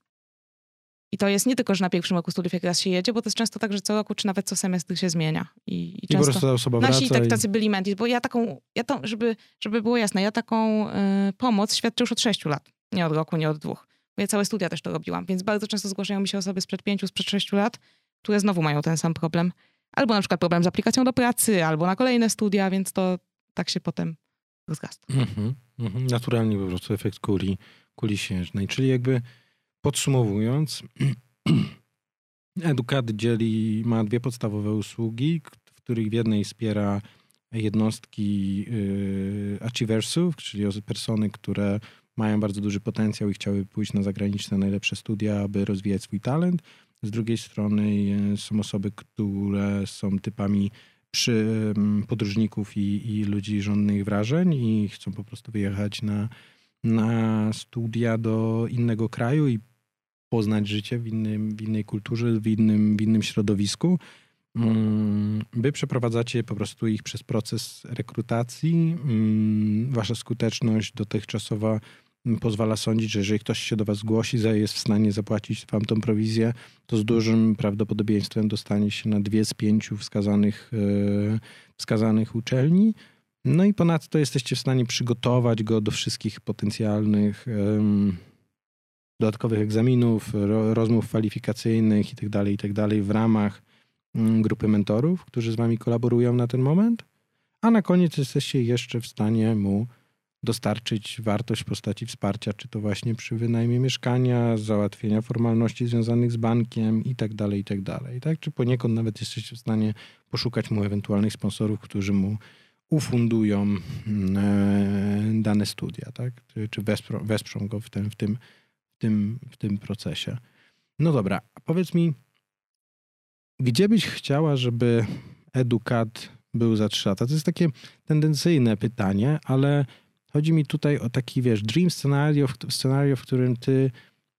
I to jest nie tylko, że na pierwszym roku studiów jak raz się jedzie, bo to jest często tak, że co roku czy nawet co semestr się zmienia. I, i I po często... prostu ta osoba Nasi tak, i... tacy byli mentis, bo ja taką, ja to, żeby, żeby było jasne, ja taką y, pomoc świadczę już od sześciu lat. Nie od roku, nie od dwóch. Bo ja całe studia też to robiłam, więc bardzo często zgłaszają mi się osoby sprzed pięciu, sprzed sześciu lat, które znowu mają ten sam problem. Albo na przykład problem z aplikacją do pracy, albo na kolejne studia, więc to tak się potem rozgasta. Mhm, mhm. Naturalnie po prostu efekt kuli, kuli śnieżnej. Czyli jakby podsumowując, *clears throat* Edukat dzieli, ma dwie podstawowe usługi, w których w jednej wspiera jednostki y, achieversów, czyli persony, które mają bardzo duży potencjał i chciały pójść na zagraniczne najlepsze studia, aby rozwijać swój talent. Z drugiej strony y, są osoby, które są typami przy, ym, podróżników i, i ludzi żądnych wrażeń i chcą po prostu wyjechać na, na studia do innego kraju i poznać życie w, innym, w innej kulturze, w innym, w innym środowisku. Mm, Wy przeprowadzacie po prostu ich przez proces rekrutacji. Mm, Wasza skuteczność dotychczasowa mm, pozwala sądzić, że jeżeli ktoś się do Was zgłosi, jest w stanie zapłacić Wam tą prowizję, to z dużym prawdopodobieństwem dostanie się na dwie z pięciu wskazanych, e, wskazanych uczelni. No i ponadto jesteście w stanie przygotować go do wszystkich potencjalnych dodatkowych egzaminów, ro, rozmów kwalifikacyjnych itd., itd. w ramach mm, grupy mentorów, którzy z wami kolaborują na ten moment. A na koniec jesteście jeszcze w stanie mu dostarczyć wartość w postaci wsparcia, czy to właśnie przy wynajmie mieszkania, załatwienia formalności związanych z bankiem itd., itd. Tak? Czy poniekąd nawet jesteście w stanie poszukać mu ewentualnych sponsorów, którzy mu ufundują mm, e, dane studia, tak? Czy, wesprą, wesprzą go w tym, w, tym, tym, w tym procesie. No dobra, powiedz mi, gdzie byś chciała, żeby edukat był za trzy lata? To jest takie tendencyjne pytanie, ale chodzi mi tutaj o taki, wiesz, dream scenario, scenario, w którym ty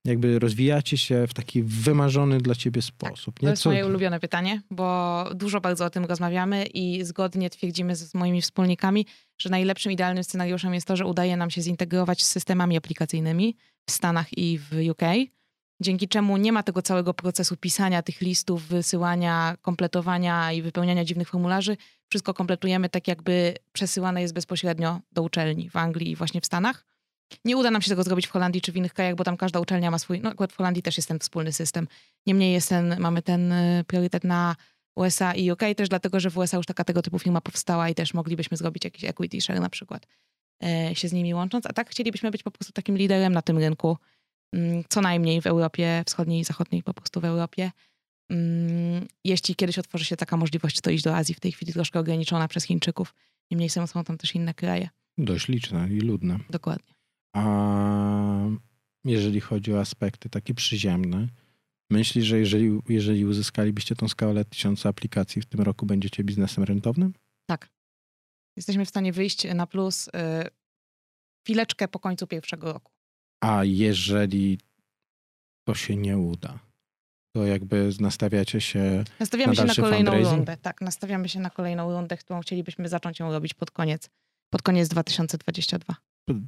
jakby rozwijacie się w taki wymarzony dla ciebie sposób. To nie? jest Co- moje ulubione pytanie, bo dużo bardzo o tym rozmawiamy i zgodnie twierdzimy z moimi wspólnikami, że najlepszym, idealnym scenariuszem jest to, że udaje nam się zintegrować z systemami aplikacyjnymi w Stanach i w UK, dzięki czemu nie ma tego całego procesu pisania tych listów, wysyłania, kompletowania i wypełniania dziwnych formularzy. Wszystko kompletujemy tak, jakby przesyłane jest bezpośrednio do uczelni w Anglii i właśnie w Stanach. Nie uda nam się tego zrobić w Holandii czy w innych krajach, bo tam każda uczelnia ma swój, no akurat w Holandii też jest ten wspólny system. Niemniej jest ten, mamy ten y, priorytet na USA i UK też dlatego, że w USA już taka tego typu firma powstała i też moglibyśmy zrobić jakiś equity share na przykład się z nimi łącząc. A tak chcielibyśmy być po prostu takim liderem na tym rynku, mm, co najmniej w Europie Wschodniej i Zachodniej, po prostu w Europie. Mm, jeśli kiedyś otworzy się taka możliwość, to iść do Azji, w tej chwili troszkę ograniczona przez Chińczyków. Niemniej są tam też inne kraje. Dość liczne i ludne. Dokładnie. A jeżeli chodzi o aspekty takie przyziemne, myślisz, że jeżeli, jeżeli uzyskalibyście tą skalę tysiąca aplikacji w tym roku, będziecie biznesem rentownym? Tak. Jesteśmy w stanie wyjść na plus y, chwileczkę po końcu pierwszego roku. A jeżeli to się nie uda, to jakby nastawiacie się Nastawiamy na się na kolejną fundraising? rundę. Tak, nastawiamy się na kolejną rundę, którą chcielibyśmy zacząć ją robić pod koniec, pod koniec 2022.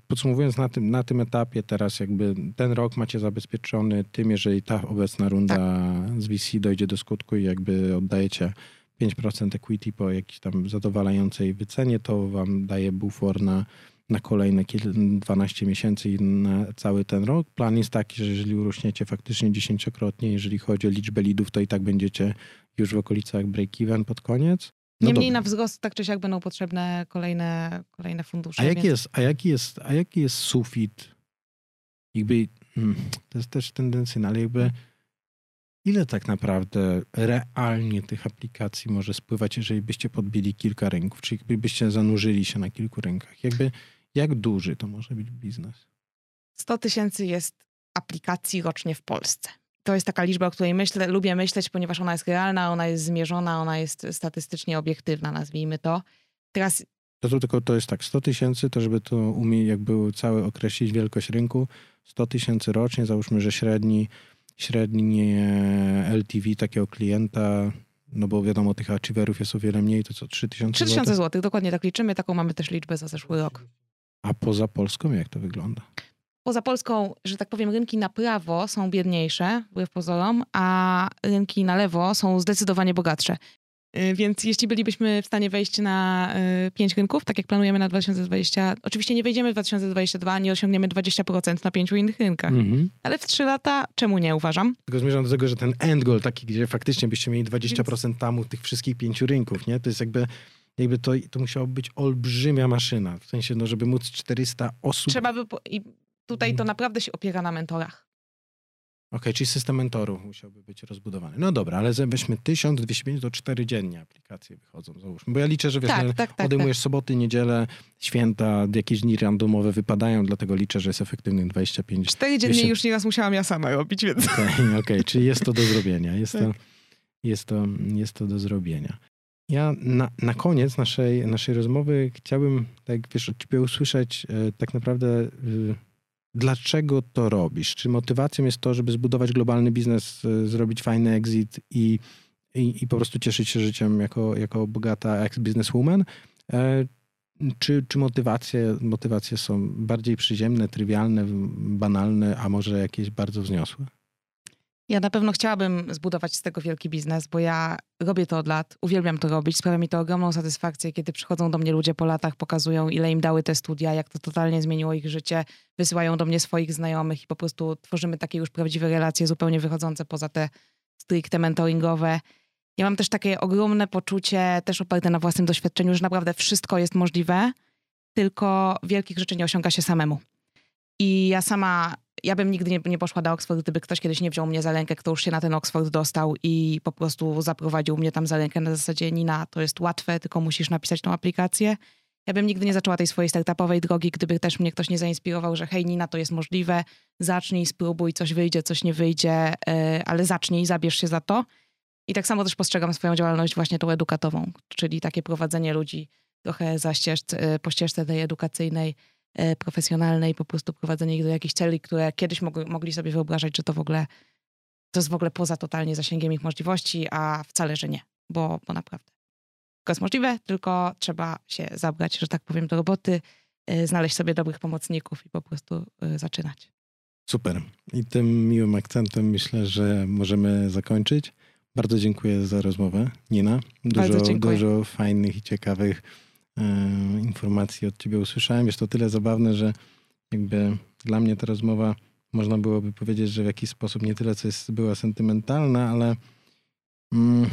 Podsumowując na tym, na tym etapie teraz jakby ten rok macie zabezpieczony tym, jeżeli ta obecna runda Tak. z VC dojdzie do skutku i jakby oddajecie 5% equity po jakiejś tam zadowalającej wycenie, to wam daje bufor na, na kolejne kil- 12 miesięcy i na cały ten rok. Plan jest taki, że jeżeli urośniecie faktycznie dziesięciokrotnie, jeżeli chodzi o liczbę lidów, to i tak będziecie już w okolicach break-even pod koniec. No Niemniej na wzrost tak czy siak będą potrzebne kolejne, kolejne fundusze. A jaki, więc- jest, a, jaki jest, a jaki jest sufit? Jakby, mm, to jest też tendencyjne, ale jakby ile tak naprawdę realnie tych aplikacji może spływać, jeżeli byście podbili kilka rynków, czy jakby byście zanurzyli się na kilku rynkach? Jakby, jak duży to może być biznes? 100 tysięcy jest aplikacji rocznie w Polsce. To jest taka liczba, o której myślę, lubię myśleć, ponieważ ona jest realna, ona jest zmierzona, ona jest statystycznie obiektywna, nazwijmy to. Teraz To, to tylko to jest tak, 100 tysięcy, to żeby to umie jakby cały określić wielkość rynku, 100 tysięcy rocznie, załóżmy, że średni, średni e, LTV takiego klienta, no bo wiadomo, tych achieverów jest o wiele mniej, to co, 3 tysiące 3000 zł, dokładnie tak liczymy, taką mamy też liczbę za zeszły rok. A poza Polską jak to wygląda? Poza Polską, że tak powiem, rynki na prawo są biedniejsze, wbrew pozorom, a rynki na lewo są zdecydowanie bogatsze. Y, Więc jeśli bylibyśmy w stanie wejść na y, pięć rynków, tak jak planujemy na 2020, oczywiście nie wejdziemy w 2022, nie osiągniemy 20% na pięciu innych rynkach, Mhm. ale w trzy lata czemu nie uważam? Tylko zmierzam do tego, że ten end goal taki, gdzie faktycznie byście mieli 20% tamu tych wszystkich pięciu rynków, nie? To jest jakby, jakby to, to musiała być olbrzymia maszyna. W sensie, no, żeby móc 400 osób... Trzeba by. I tutaj to naprawdę się opiera na mentorach. Okej, czyli system mentorów musiałby być rozbudowany. No dobra, ale weźmy 1205, to 4 dziennie aplikacje wychodzą, załóżmy. Bo ja liczę, że wiesz, Tak, no, tak, tak. tak. odejmujesz soboty, niedzielę, święta, jakieś dni randomowe wypadają, dlatego liczę, że jest efektywnych 25 Cztery dziennie Jeszcze- już nieraz musiałam ja sama robić, więc. Okej, okej, czyli jest to do zrobienia. Jest, to, Tak. jest, to, jest to do zrobienia. Ja na, na koniec naszej, naszej rozmowy chciałbym, tak wiesz, od ciebie usłyszeć e, tak naprawdę, e, dlaczego to robisz? Czy motywacją jest to, żeby zbudować globalny biznes, e, zrobić fajny exit i, i, i po prostu cieszyć się życiem jako, jako bogata ex-businesswoman? E, Czy, czy motywacje, motywacje są bardziej przyziemne, trywialne, banalne, a może jakieś bardzo wzniosłe? Ja na pewno chciałabym zbudować z tego wielki biznes, bo ja robię to od lat, uwielbiam to robić, sprawia mi to ogromną satysfakcję, kiedy przychodzą do mnie ludzie po latach, pokazują ile im dały te studia, jak to totalnie zmieniło ich życie, wysyłają do mnie swoich znajomych i po prostu tworzymy takie już prawdziwe relacje, zupełnie wychodzące poza te stricte mentoringowe. Ja mam też takie ogromne poczucie, też oparte na własnym doświadczeniu, że naprawdę wszystko jest możliwe, tylko wielkich rzeczy nie osiąga się samemu. I ja sama, ja bym nigdy nie, nie poszła do Oxford, gdyby ktoś kiedyś nie wziął mnie za rękę, kto już się na ten Oxford dostał i po prostu zaprowadził mnie tam za rękę na zasadzie Nina, to jest łatwe, tylko musisz napisać tą aplikację. Ja bym nigdy nie zaczęła tej swojej startupowej drogi, gdyby też mnie ktoś nie zainspirował, że hej Nina, to jest możliwe, zacznij, spróbuj, coś wyjdzie, coś nie wyjdzie, yy, ale zacznij, zabierz się za to. I tak samo też postrzegam swoją działalność właśnie tą edukatową, czyli takie prowadzenie ludzi trochę za ścieżce, yy, po ścieżce tej edukacyjnej, e, profesjonalnej, po prostu prowadzenie ich do jakichś celi, które kiedyś mog- mogli sobie wyobrażać, że to w ogóle to jest w ogóle poza totalnie zasięgiem ich możliwości, a wcale, że nie, bo, bo naprawdę. Wszystko jest możliwe, tylko trzeba się zabrać, że tak powiem, do roboty, e, znaleźć sobie dobrych pomocników i po prostu e, zaczynać. Super. I tym miłym akcentem myślę, że możemy zakończyć. Bardzo dziękuję za rozmowę, Nina. Dużo, dużo fajnych i ciekawych informacji od ciebie usłyszałem. Jest to tyle zabawne, że jakby dla mnie ta rozmowa, można byłoby powiedzieć, że w jakiś sposób nie tyle, co jest, była sentymentalna, ale mm,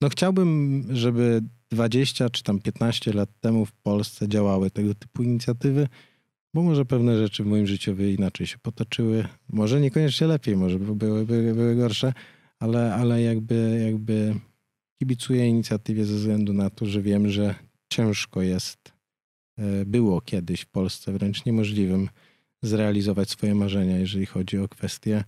no chciałbym, żeby 20 czy tam 15 lat temu w Polsce działały tego typu inicjatywy, bo może pewne rzeczy w moim życiu by inaczej się potoczyły. Może niekoniecznie lepiej, może by były, były, były gorsze, ale, ale jakby, jakby kibicuję inicjatywie ze względu na to, że wiem, że ciężko jest, e, było kiedyś w Polsce wręcz niemożliwym zrealizować swoje marzenia, jeżeli chodzi o kwestie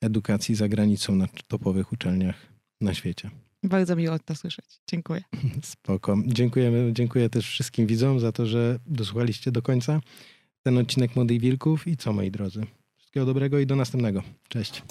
edukacji za granicą na topowych uczelniach na świecie. Bardzo miło to słyszeć. Dziękuję. *laughs* Spoko. Dziękujemy, dziękuję też wszystkim widzom za to, że dosłuchaliście do końca ten odcinek Młodych Wilków i co moi drodzy. Wszystkiego dobrego i do następnego. Cześć.